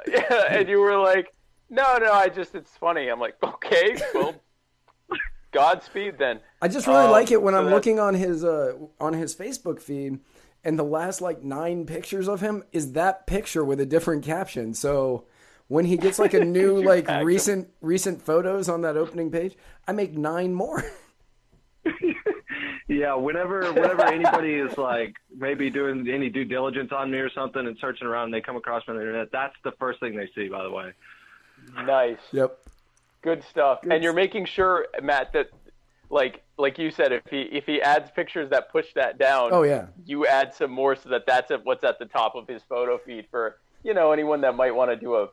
yeah, and you were like, "No, no, I just it's funny." I'm like, "Okay, well, Godspeed then." I just really Um, like it when so I'm looking on his uh, on his Facebook feed, and the last like nine pictures of him is that picture with a different caption. So when he gets like a new like tag him? recent recent photos on that opening page, I make nine more. Yeah, whenever whenever anybody is like maybe doing any due diligence on me or something and searching around and they come across me on the internet, that's the first thing they see. By the way. Nice. yep. Good stuff. and you're making sure, Matt, that like like you said, if he if he adds pictures that push that down, Oh yeah. you add some more so that that's what's at the top of his photo feed for you know anyone that might want to do a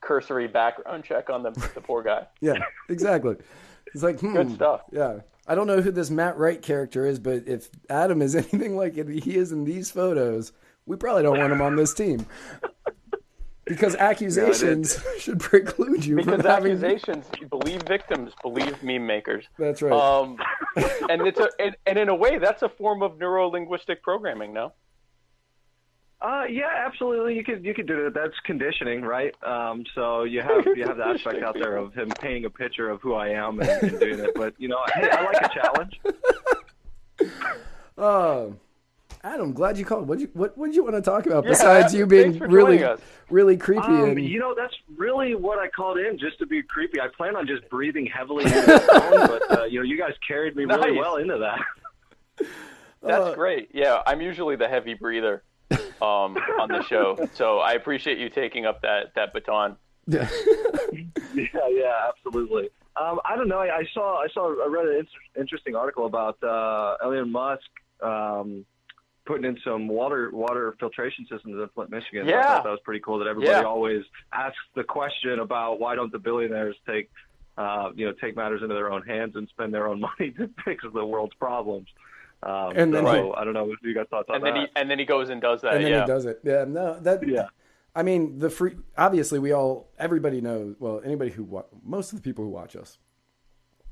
cursory background check on the the poor guy. Yeah. Exactly. It's like hmm, Good stuff. Yeah. I don't know who this Matt Wright character is, but if Adam is anything like he is in these photos, we probably don't want him on this team. Because accusations should preclude you Because from having. accusations, believe victims, believe meme makers. That's right. Um, and it's a and, and in a way that's a form of neuro linguistic programming. No. Uh, yeah, absolutely. You could you could do that. That's conditioning, right? Um, so you have you have the aspect out there of him painting a picture of who I am and, and doing it. But you know, hey, I like a challenge. Oh, Adam, glad you called. What you what what you want to talk about Yeah, besides you being really really creepy Um, and you know, that's really what I called in, just to be creepy. I plan on just breathing heavily into the phone, but uh, you know, you guys carried me really well into that. That's Uh, greght. Yeah, I'm usually the heavy breather um, on the show, so I appreciate you taking up that that baton. yeah. Yeah, yeah, absolutely. Um, I don't know. I, I saw, I saw, I read an inter- interesting article about uh, Elon Musk um, putting in some water water filtration systems in Flint, Michigan. Yeah. I thought that was pretty cool. That everybody Yeah. always asks the question about why don't the billionaires take, uh, you know, take matters into their own hands and spend their own money to fix the world's problems. Um, And then so he- I don't know if you got thoughts on And then that. he and then he goes and does that. and then yeah. he does it. Yeah, no, that. Yeah. I mean, the free. Obviously, we all, everybody knows. Well, anybody who, wa- most of the people who watch us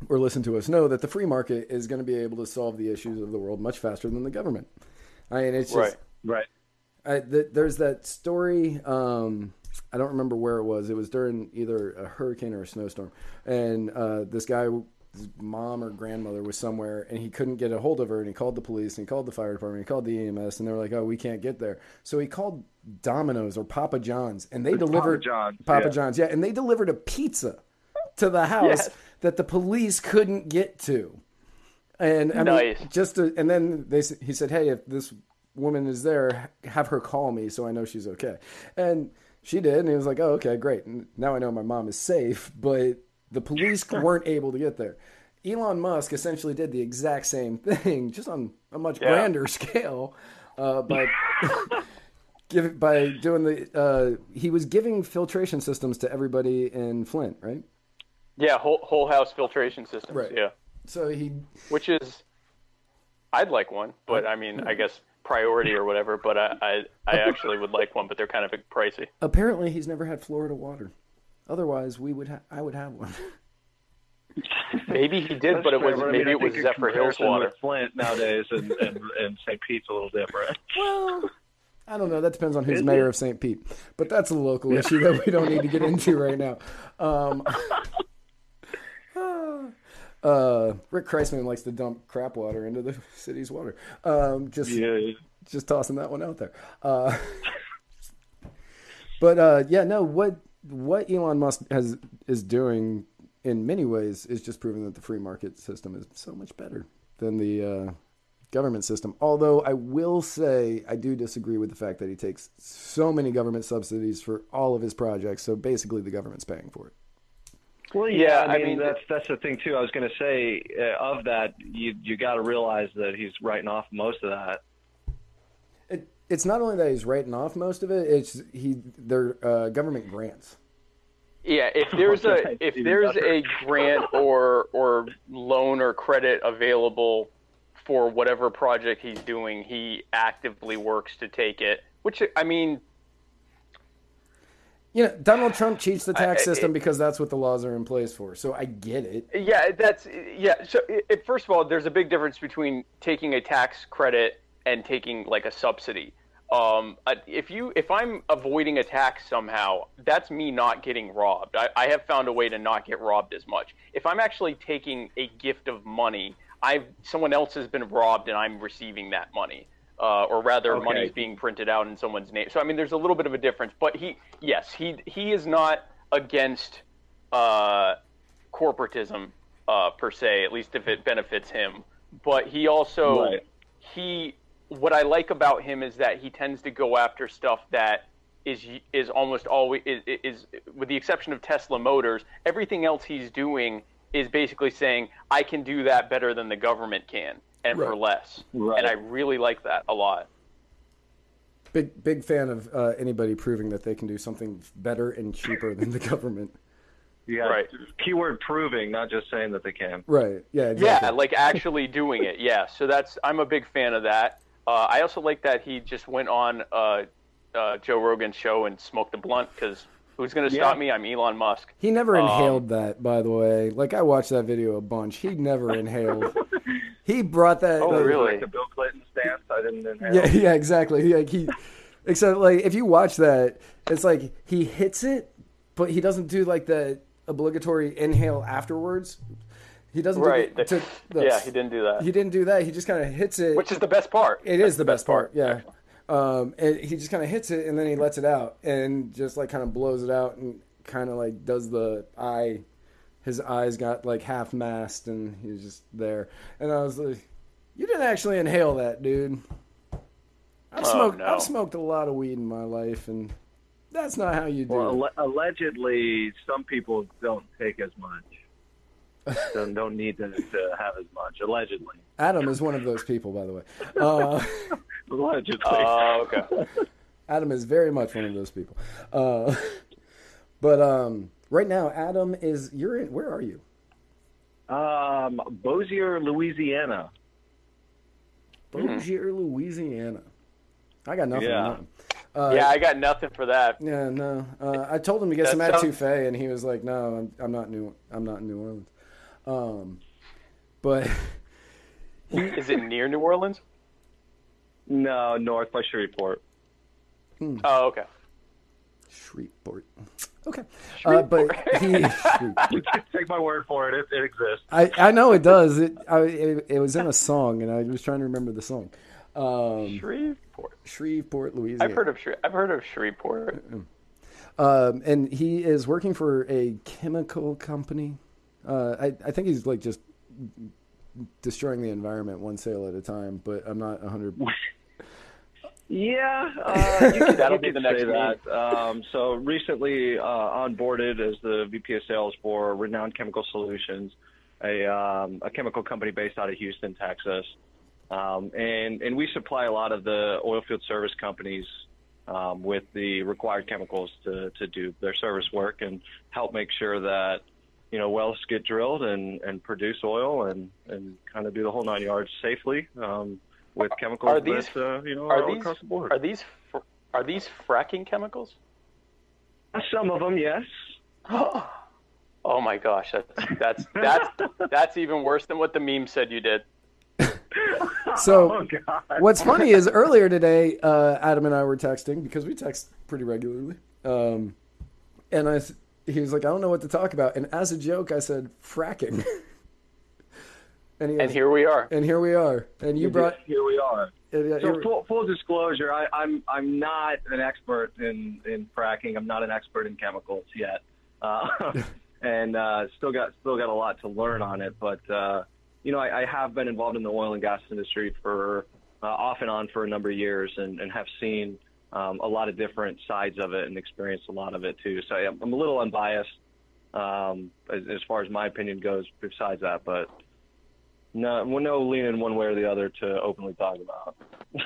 or listen to us know that the free market is going to be able to solve the issues of the world much faster than the government. I mean, it's just. Right. right. I, th- there's that story. Um, I don't remember where it was. It was during either a hurricane or a snowstorm, and uh, this guy, his mom or grandmother, was somewhere, and he couldn't get a hold of her, and he called the police, and he called the fire department, he called the EMS, and they were like, "Oh, we can't get there." So he called Domino's or Papa John's, and they Papa delivered John's, Papa yeah. John's, yeah, and they delivered a pizza to the house Yes. that the police couldn't get to. And I mean, just to, and then they he said, "Hey, if this woman is there, have her call me so I know she's okay." And she did, and he was like, "Oh, okay, great. And Now I know my mom is safe." But the police weren't able to get there. Elon Musk essentially did the exact same thing, just on a much Yeah. grander scale, uh, by give by doing the. Uh, he was giving filtration systems to everybody in Flint, right? Yeah, whole whole house filtration systems. Right. Yeah, So he which is, I'd like one, but I mean, I guess priority or whatever. But I I, I actually would like one, but they're kind of pricey. apparently he's never had Florida water. Otherwise, we would ha- I would have one. Maybe he did, That's but it fair, was I mean, maybe I it was think Zephyrhills water. Flint nowadays, and, and, and St. Pete's a little different. Well, I don't know. That depends on who's mayor of St. Pete. But that's a local issue that we don't need to get into right now. Um, uh, Rick Kriseman likes to dump crap water into the city's water. Um, just Yeah. just tossing that one out there. Uh, but uh, yeah, no. What what Elon Musk has is doing in many ways is just proving that the free market system is so much better than the uh, government system. Although I will say I do disagree with the fact that he takes so many government subsidies for all of his projects. So basically, the government's paying for it. Well, Yeah, I I mean, mean- that's that's the thing too. I was going to say uh, of that, you you got to realize that he's writing off most of that. It, it's not only that he's writing off most of it; it's he they're uh, government grants. Yeah, if there's a if there's a grant or or loan or credit available for whatever project he's doing, he actively works to take it. Which I mean, You know, Donald Trump cheats the tax I- system it- because that's what the laws are in place for. So I get it. yeah, that's yeah. So it, it- first of all, there's a big difference between taking a tax credit and taking like a subsidy. Um, if you if I'm avoiding attacks somehow, that's me not getting robbed. I, I have found a way to not get robbed as much. If I'm actually taking a gift of money, I've someone else has been robbed and I'm receiving that money. Uh, or rather, Okay. money's being printed out in someone's name. So I mean, there's a little bit of a difference. But he, yes, he he is not against uh, corporatism uh, per se, at least if it benefits him. But he also Right. he what I like about him is that he tends to go after stuff that is is almost always is, is with the exception of Tesla Motors, everything else he's doing is basically saying I can do that better than the government can and for less. Right. And I really like that a lot. Big big fan of uh, anybody proving that they can do something better and cheaper than the government. Yeah, Right. keyword proving, not just saying that they can. Right. Yeah. Exactly. Yeah, like actually doing it. Yeah, so that's I'm a big fan of that. Uh, I also like that he just went on uh, uh, Joe Rogan's show and smoked a blunt because who's going to stop Yeah. me? I'm Elon Musk. He never Um, inhaled that, by the way. Like I watched that video a bunch. He never inhaled. He brought that. Oh, like- really? Like the Bill Clinton stance, I didn't inhale. Yeah, yeah, exactly. Like he, except like if you watch that, it's like he hits it, but he doesn't do like the obligatory inhale afterwards. He doesn't Right. do the, to, the- yeah, he didn't do that. He didn't do that. He just kind of hits it. Which is the best part. It is the best part, yeah. Um, and he just kind of hits it and then he lets it out and just like kind of blows it out and kind of like does the eye. His eyes got like half masked and he's just there. And I was like, "You didn't actually inhale that, dude." I've Oh, smoked. no. I've smoked a lot of weed in my life, and that's not how you do Well, it. alle- allegedly, some people don't take as much. Don't, don't need to, to have as much. Allegedly. Adam is one of those people, by the way. Uh, Allegedly. Oh, okay. Adam is very much one of those people. Uh, but um, right now, Adam is. You're in. Where are you? um, Bossier, Louisiana. Bossier, Louisiana. I got nothing. Yeah. nothing. Uh, yeah, I got nothing for that. yeah, no. Uh, I told him to get That some sounds- etouffee, and he was like, "No, I'm, I'm not new. I'm not in New Orleans." Um, but Is it near New Orleans? No, north by Shreveport. Oh, okay. Shreveport. Okay, uh, but he. Take my word for it. It, it exists. I, I know it does. It, I, it it was in a song, and I was trying to remember the song. Um, Shreveport. Shreveport, Louisiana. I've heard of Shre- I've heard of Shreveport. Um, and he is working for a chemical company. Uh, I, I think he's like just destroying the environment one sale at a time, but I'm not 100. Yeah, uh, you could, That'll you be the next say that. Um, so recently uh, onboarded as the VP of Sales for Renowned Chemical Solutions, a, um, a chemical company based out of Houston, Texas. Um, and, and we supply a lot of the oil field service companies um, with the required chemicals to, to do their service work and help make sure that, you know, wells get drilled and, and produce oil and, and kind of do the whole nine yards safely um, with chemicals Are these- that, uh, you know, Are all these across the board. are these fr- are these fracking chemicals? Some of them, yes. Oh my gosh, that's that's that's that's even worse than what the meme said you did. So Oh, God. what's funny is earlier today, uh, Adam and I were texting because we text pretty regularly. Um, and I, s- he was like, I don't know what to talk about. And as a joke, I said fracking. and, he And here we are. and here we are. And you brought. Here we are. and, uh, So here- full, full disclosure, I, I'm I'm not an expert in, in fracking. I'm not an expert in chemicals yet, uh, and uh, still got still got a lot to learn on it. But uh, you know, I, I have been involved in the oil and gas industry for uh, off and on for a number of years, and, and have seen um, a lot of different sides of it and experienced a lot of it too. So I'm, I'm a little unbiased um, as, as far as my opinion goes. Besides that, but no, no leaning one way or the other to openly talk about.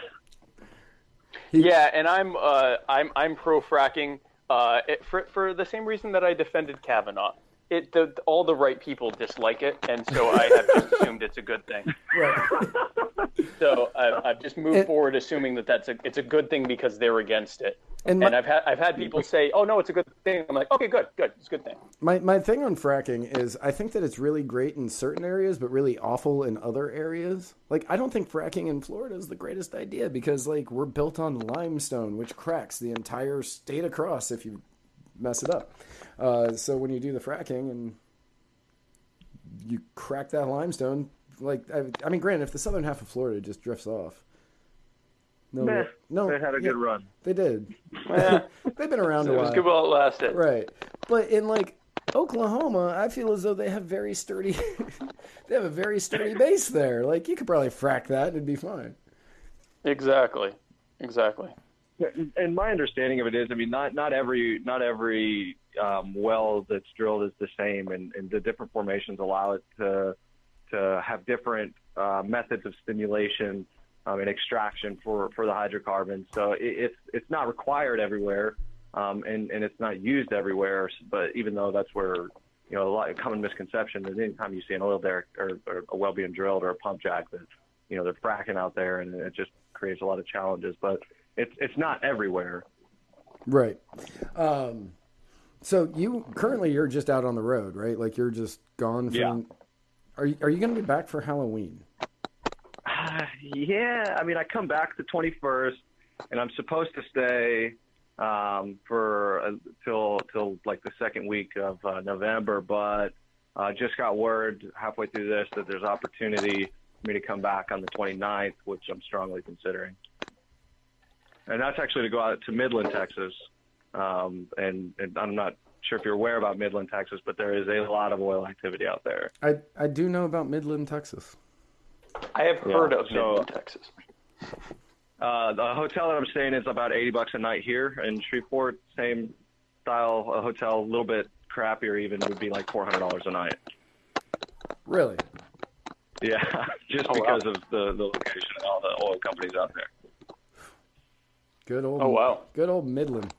yeah, and I'm uh, I'm I'm pro fracking uh, for for the same reason that I defended Kavanaugh. It the, all the right people dislike it, and so I have just assumed it's a good thing. Right. So I, I've just moved And- forward assuming that that's a it's a good thing because they're against it. And And, I've had I've had people say, "Oh no, it's a good thing." I'm like, "Okay, good, good, it's a good thing." My my thing on fracking is I think that it's really great in certain areas, but really awful in other areas. Like I don't think fracking in Florida is the greatest idea because like we're built on limestone, which cracks the entire state across if you mess it up. Uh, so when you do the fracking and you crack that limestone, like I, I mean, granted, if the southern half of Florida just drifts off, no, Meh. no, They had a yeah, good run. They did. Yeah. They've been around it a was while. good while it lasted. Right. But in like Oklahoma, I feel as though they have very sturdy they have a very sturdy base there. Like you could probably frack that and it'd be fine. Exactly, exactly. And my understanding of it is, I mean, not not every not every um, well that's drilled is the same, and, and the different formations allow it to to have different uh, methods of stimulation um, and extraction for, for the hydrocarbons. So it, it's it's not required everywhere, um, and and it's not used everywhere. But even though that's where you know a lot of common misconception is anytime you see an oil derrick or, or a well being drilled or a pump jack that you know they're fracking out there, and it just creates a lot of challenges. But it's it's not everywhere. Right. Um so you currently you're just out on the road, right? Like you're just gone from Yeah. Are you, are you going to be back for Halloween? yeah, I mean, I come back the 21st, and I'm supposed to stay um, for uh, till till like the second week of uh, November, but uh, just got word halfway through this that there's opportunity for me to come back on the 29th, which I'm strongly considering. And that's actually to go out to Midland, Texas. Um, and, and I'm not sure if you're aware about Midland, Texas, but there is a lot of oil activity out there. I I do know about Midland, Texas. I have Yeah, heard of so- Midland, Texas. Uh, the hotel that I'm staying is about 80 bucks a night here in Shreveport. Same style hotel, a little bit crappier even would be like $400 a night. Really? Yeah, just Oh, wow. because of the, the location and all the oil companies out there. Good old Oh wow, Good old Midland.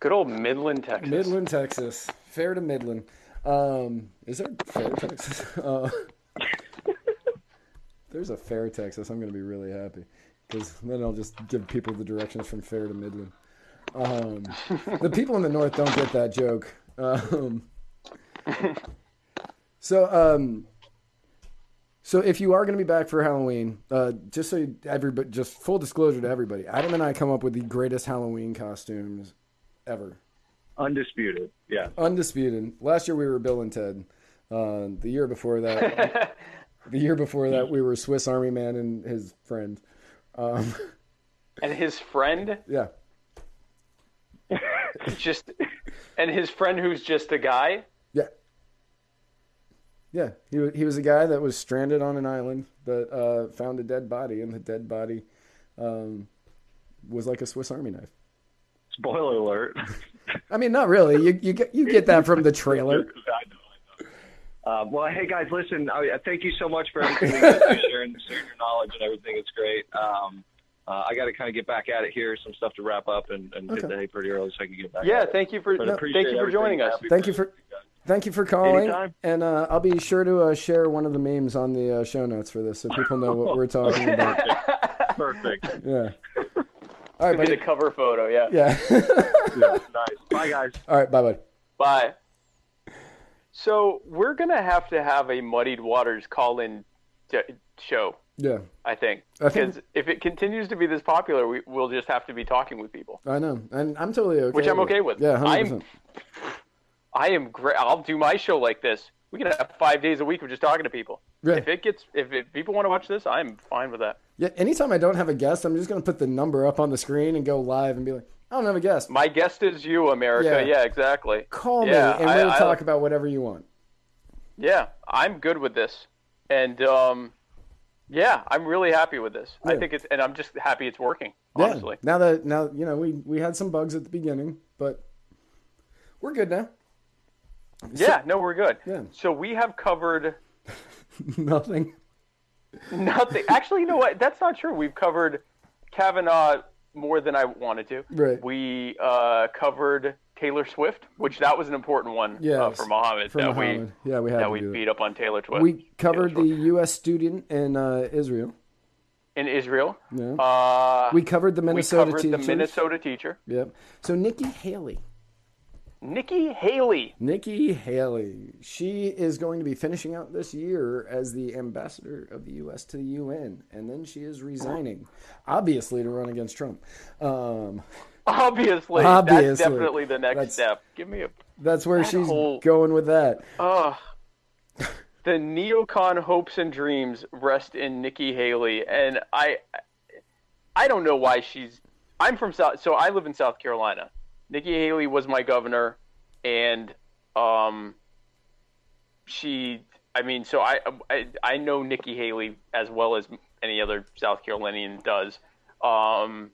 good old Midland, Texas. Midland, Texas. Fair to Midland. Um, is there fair Texas? Uh, there's a fair Texas. I'm going to be really happy because then I'll just give people the directions from fair to Midland. Um, the people in the north don't get that joke. Um, so, um, so if you are going to be back for Halloween, uh, just so you, everybody, just full disclosure to everybody, Adam and I come up with the greatest Halloween costumes ever. Undisputed, yeah. Undisputed. Last year we were Bill and Ted. Uh, the year before that, the year before that we were Swiss Army Man and his friend. Um, and his friend, yeah, just, and his friend who's just a guy. Yeah, yeah. He wa- he was a guy that was stranded on an island that uh, found a dead body, and the dead body um, was like a Swiss Army knife. Spoiler alert. I mean, not really. You you get you get that from the trailer. I know, I know. Um, well, hey guys, listen. I, I thank you so much for everything you guys sharing, sharing your knowledge and everything. It's great. Um, uh, I got to kind of get back at it here. Some stuff to wrap up and, and hit the hay pretty early so I can get back. Yeah, at it. thank you for no, thank you for joining us. Happy Thank you for Thank you for calling, Anytime. and uh, I'll be sure to uh, share one of the memes on the uh, show notes for this, so people know what we're talking about. Perfect. Yeah. All right, Could be the cover photo. Yeah. Yeah. Yeah, nice. Bye, guys. All right, bye, bye. Bye. So we're gonna have to have a Muddied Waters call-in t- show. Yeah, I think because if it continues to be this popular, we, we'll just have to be talking with people. I know, and I'm totally okay. Which I'm okay with. Yeah, hundred I'm- percent. I am great. I'll do my show like this. We can have five days a week of just talking to people. Yeah. If it gets, if, if people want to watch this, I'm fine with that. Yeah, anytime I don't have a guest, I'm just gonna put the number up on the screen and go live and be like, I don't have a guest. My guest is you, America. Yeah. Yeah, exactly. Call Yeah, me and we'll I- talk about whatever you want. Yeah, I'm good with this, and um, yeah, I'm really happy with this. I think it's, and I'm just happy it's working. Yeah. Honestly. Now that now you know we we had some bugs at the beginning, but we're good now. Yeah, no, we're good. Yeah. So we have covered Nothing. nothing. Actually, you know what? That's not true. We've covered Kavanaugh more than I wanted to. Right. We uh, covered Taylor Swift, which that was an important one uh, for Muhammad. for that Muhammad. Yeah, we had that we beat up on Taylor Swift. We covered Taylor the U.S. student in uh, Israel. in Israel. Yeah. Uh, we covered the Minnesota. we covered teachers. the Minnesota teacher, Yep. So Nikki Haley. Nikki Haley. Nikki Haley. She is going to be finishing out this year as the ambassador of the U.S. to the UN, and then she is resigning, obviously to run against Trump. Um, Obviously, Obviously. that's definitely the next That's- step. Give me a that's where That she's whole- going with that. Oh, the neocon hopes and dreams rest in Nikki Haley, and I, I don't know why she's. I'm from South, so I live in South Carolina. Nikki Haley was my governor, and um, she. I mean, so I, I I know Nikki Haley as well as any other South Carolinian does. Um,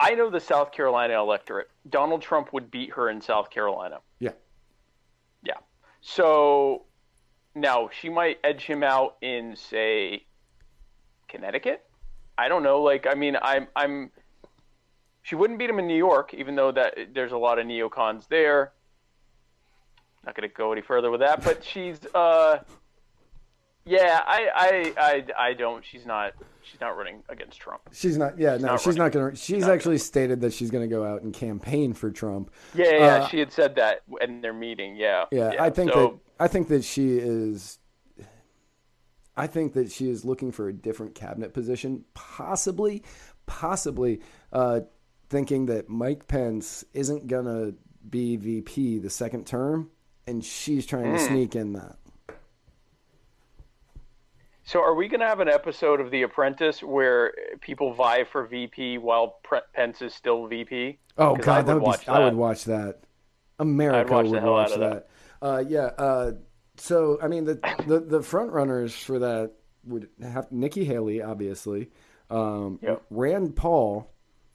I know the South Carolina electorate. Donald Trump would beat her in South Carolina. Yeah. Yeah. So now she might edge him out in say Connecticut. I don't know. Like I mean, I'm I'm. She wouldn't beat him in New York, even though that there's a lot of neocons there. Not going to go any further with that, but she's uh. Yeah, I, I, I, I don't. She's not. She's not running against Trump. She's not. Yeah, no, not she's not going to. She's actually stated that she's going to go out and campaign for Trump. Yeah, yeah, yeah, Uh, she had said that in their meeting. Yeah, Yeah, I think so, that I think that she is. I think that she is looking for a different cabinet position, possibly, possibly uh, thinking that Mike Pence isn't gonna be VP the second term, and she's trying to Hmm. sneak in that. So, are we going to have an episode of The Apprentice where people vie for VP while Pre- Pence is still VP? Oh God, I that would watch be. I would watch that. America watch would watch out that. Uh, yeah. Uh, so I mean, the, the the front runners for that would have Nikki Haley, obviously. Um, Yep. Rand Paul.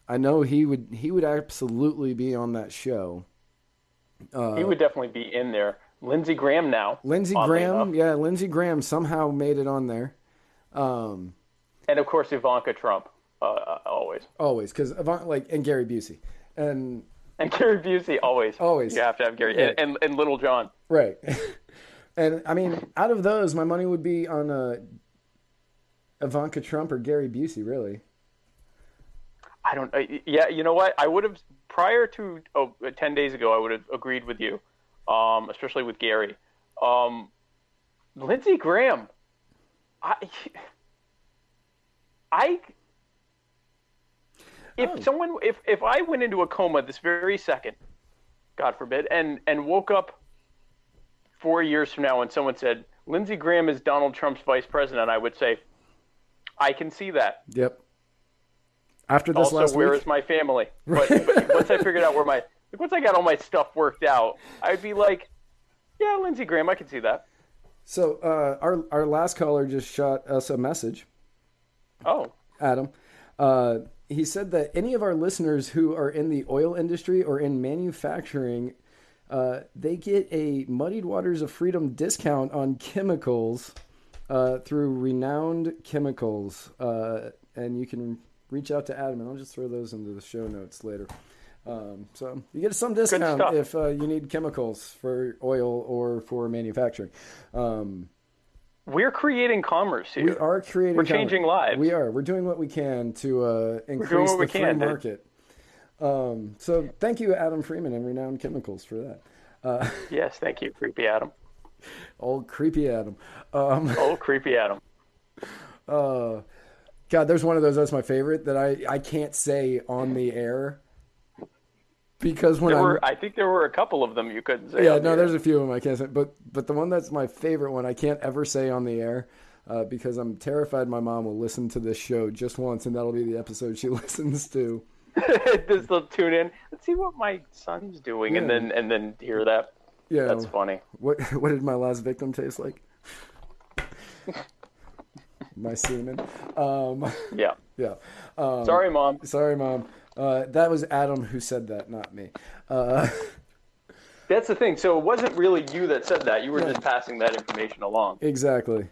I know he would. He would absolutely be on that show. Uh, he would definitely be in there. Lindsey Graham now. Lindsey Graham, enough. yeah, Lindsey Graham somehow made it on there. Um, and of course Ivanka Trump, uh, uh, always, always because Ivanka, like and Gary Busey, and and Gary Busey, always, Always. You have to have Gary Yeah. and, and and Lil Jon. Right. and I mean, out of those, my money would be on uh, Ivanka Trump or Gary Busey, really. I don't. Yeah, you know what? I would have prior to oh, uh, 10 days ago. I would have agreed with you, um, especially with Gary. Um, Lindsey Graham. I. I. If Oh. someone, if if I went into a coma this very second, God forbid, and and woke up four years from now, and someone said Lindsey Graham is Donald Trump's vice president, I would say, I can see that Yep. After this also last where week, is my family but, but once i figured out where my like, once i got all my stuff worked out i'd be like yeah lindsey graham i can see that so uh, our our last caller just shot us a message. oh Adam. Uh, he said that any of our listeners who are in the oil industry or in manufacturing, uh, they get a Muddied Waters of Freedom discount on chemicals uh, through Renowned Chemicals. Uh, and you can reach out to Adam, and I'll just throw those into the show notes later. Um, so you get some discount if uh, you need chemicals for oil or for manufacturing. Um, we're creating commerce here we are creating. We're commerce. changing lives. We are. We're doing what we can to uh, increase the free can market. Um, so thank you, Adam Freeman and Renowned Chemicals, for that. Uh, yes thank you creepy adam old creepy Adam. Um, oh creepy adam uh, God, there's one of those that's my favorite that I, I can't say on the air because when were i think there were a couple of them you couldn't say yeah, no, the there's a few of them I can't say, but but the one that's my favorite one I can't ever say on the air uh, because I'm terrified my mom will listen to this show just once and that'll be the episode she listens to. this will tune in. Let's see what my son's doing and then and then hear that. Yeah, that's funny. What what did my last victim taste like? My semen. Um, yeah yeah. Um, sorry mom Sorry, mom. Uh, that was Adam who said that, not me. Uh, that's the thing. So it wasn't really you that said that. You were just passing that information along. exactly.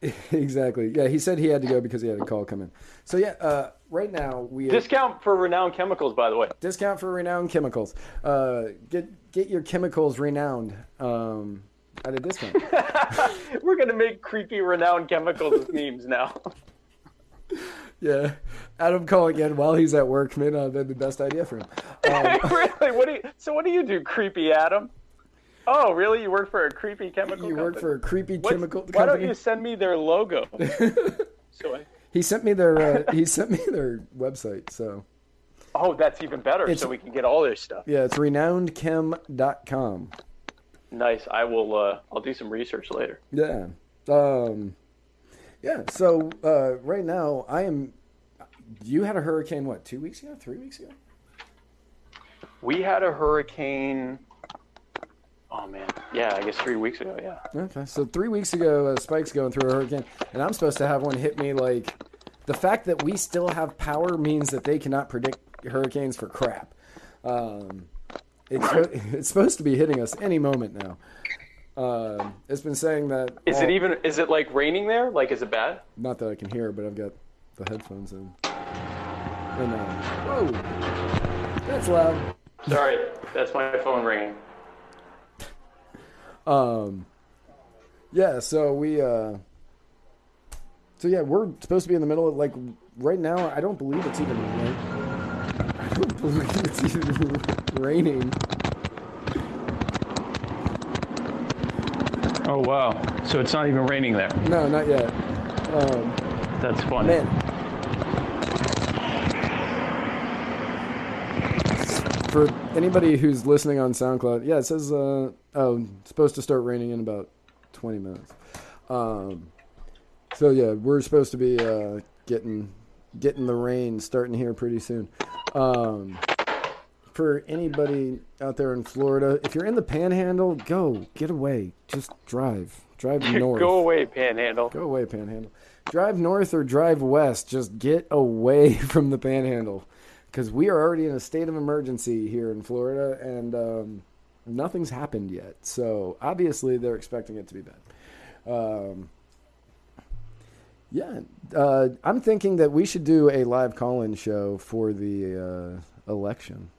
exactly. Yeah, he said he had to go because he had a call come in. So yeah, uh, right now we Discount for renowned chemicals, by the way. discount for renowned chemicals. Uh, get get your chemicals renowned um, at a discount. We're gonna make creepy renowned chemicals memes now. yeah, Adam calling in while he's at work may not have been the best idea for him. Um, really? What do you, so? What do you do, creepy Adam? Oh, really? You work for a creepy chemical you company? work for a creepy What's- chemical Company? Why don't you send me their logo? so I, He sent me their uh, he sent me their website. So oh, that's even better. It's- so we can get all their stuff. yeah, it's renownedchem.com. Nice. I will. Uh, I'll do some research later. Yeah. Um, yeah. So uh, right now, I am. You had a hurricane. What? Two weeks ago? Three weeks ago? We had a hurricane. Oh man, yeah, I guess three weeks ago. Yeah. Okay. So three weeks ago, uh, Spike's going through a hurricane, and I'm supposed to have one hit me. Like the fact that we still have power means that they cannot predict hurricanes for crap. Um, it's it's supposed to be hitting us any moment now. Um, it's been saying that. Is all- it even? Is it like raining there? Like, is it bad? Not that I can hear, but I've got the headphones in. And uh, whoa, that's loud. Sorry, that's my phone ringing. Um, yeah. So we. Uh, so yeah, we're supposed to be in the middle of like right now. I don't believe it's even. Rain. I don't believe it's even raining. Oh wow! So it's not even raining there. No, not yet. Um, That's fun. man. For anybody who's listening on SoundCloud, yeah, it says uh, oh, it's supposed to start raining in about twenty minutes. Um, so yeah, we're supposed to be uh, getting getting the rain starting here pretty soon. Um, for anybody out there in Florida, if you're in the Panhandle, go get away. Just drive, drive north. Go away, Panhandle. Go away, Panhandle. Drive north or drive west. Just get away from the Panhandle, because we are already in a state of emergency here in Florida, and um, nothing's happened yet. So obviously, they're expecting it to be bad. Um, yeah, uh, I'm thinking that we should do a live call-in show for the uh, election.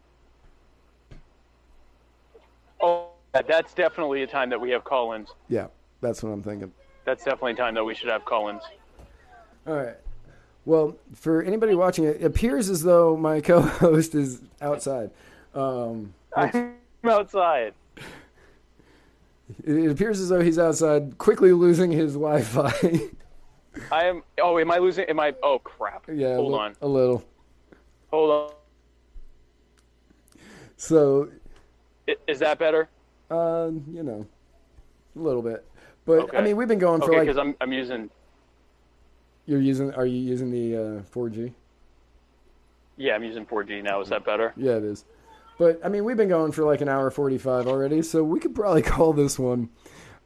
Oh, that's definitely a time that we have call-ins. Yeah, that's what I'm thinking. That's definitely a time that we should have call-ins. All right. Well, for anybody watching, it appears as though my co-host is outside. Um, I'm outside. it it appears as though he's outside, quickly losing his Wi-Fi. I am. Oh, am I losing? Am I? Oh crap! yeah, Hold a, li- on. a little. Hold on. So, I- Is that better? uh, you know, a little bit. But Okay. I mean, we've been going for Okay, like because I'm I'm using. you're using. Are you using the uh, 4G? Yeah, I'm using 4G now. Is that better? Yeah, it is. But I mean, we've been going for like an hour 45 already, so we could probably call this one.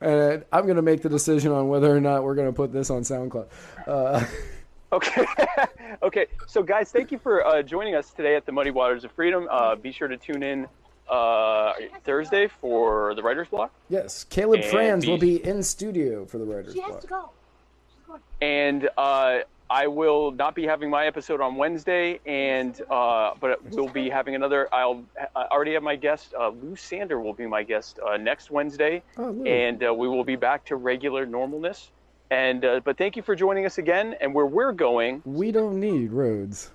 And I'm going to make the decision on whether or not we're going to put this on SoundCloud. Uh, Okay. okay. So, guys, thank you for uh, joining us today at the Muddy Waters of Freedom. Uh, be sure to tune in uh, Thursday for the Writer's Block. yes, Caleb And Franz will be- be in studio for the writers' She has block. to go. and uh, I will not be having my episode on Wednesday, and uh, but we'll be having another. I'll I already have my guest. Uh, Lou Sander will be my guest uh, next Wednesday, Oh, and uh, we will be back to regular normalness. And uh, but thank you for joining us again. And where we're going, We don't need roads.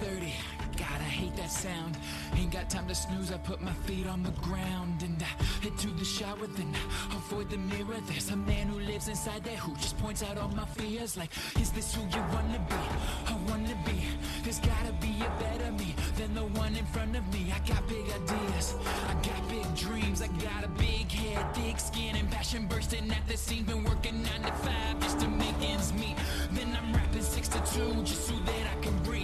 Six thirty. God, I hate that sound. Ain't got time to snooze. I put my feet on the ground and I head to the shower. Then I avoid the mirror. There's a man who lives inside there who just points out all my fears. Like, is this who you wanna be? I wanna be. There's gotta be a better me than the one in front of me. I got big ideas. I got big dreams. I got a big head, thick skin, and passion bursting at the seams. Been working nine to five just to make ends meet. Then I'm rapping six to two just so that I can breathe.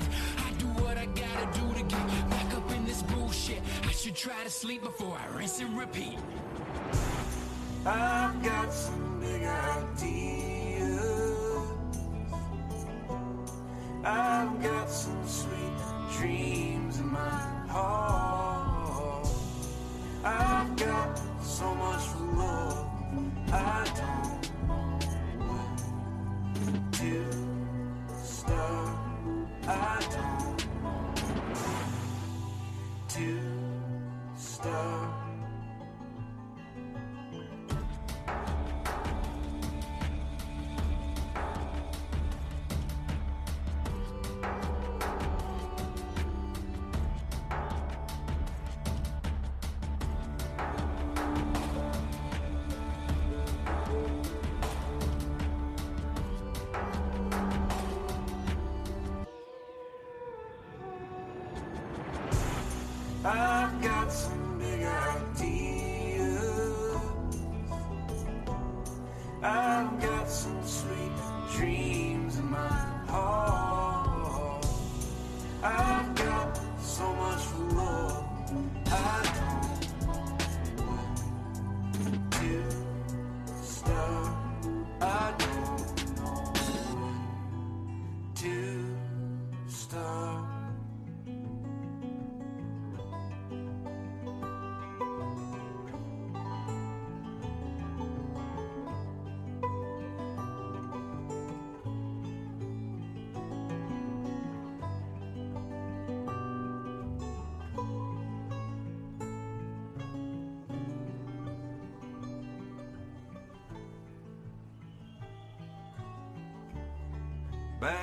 shit. I should try to sleep before I rinse and repeat. I've got some big ideas. I've got some sweet dreams in my heart. I've got so much love I don't.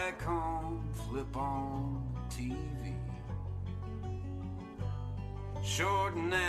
Back home, flip on TV. Short nap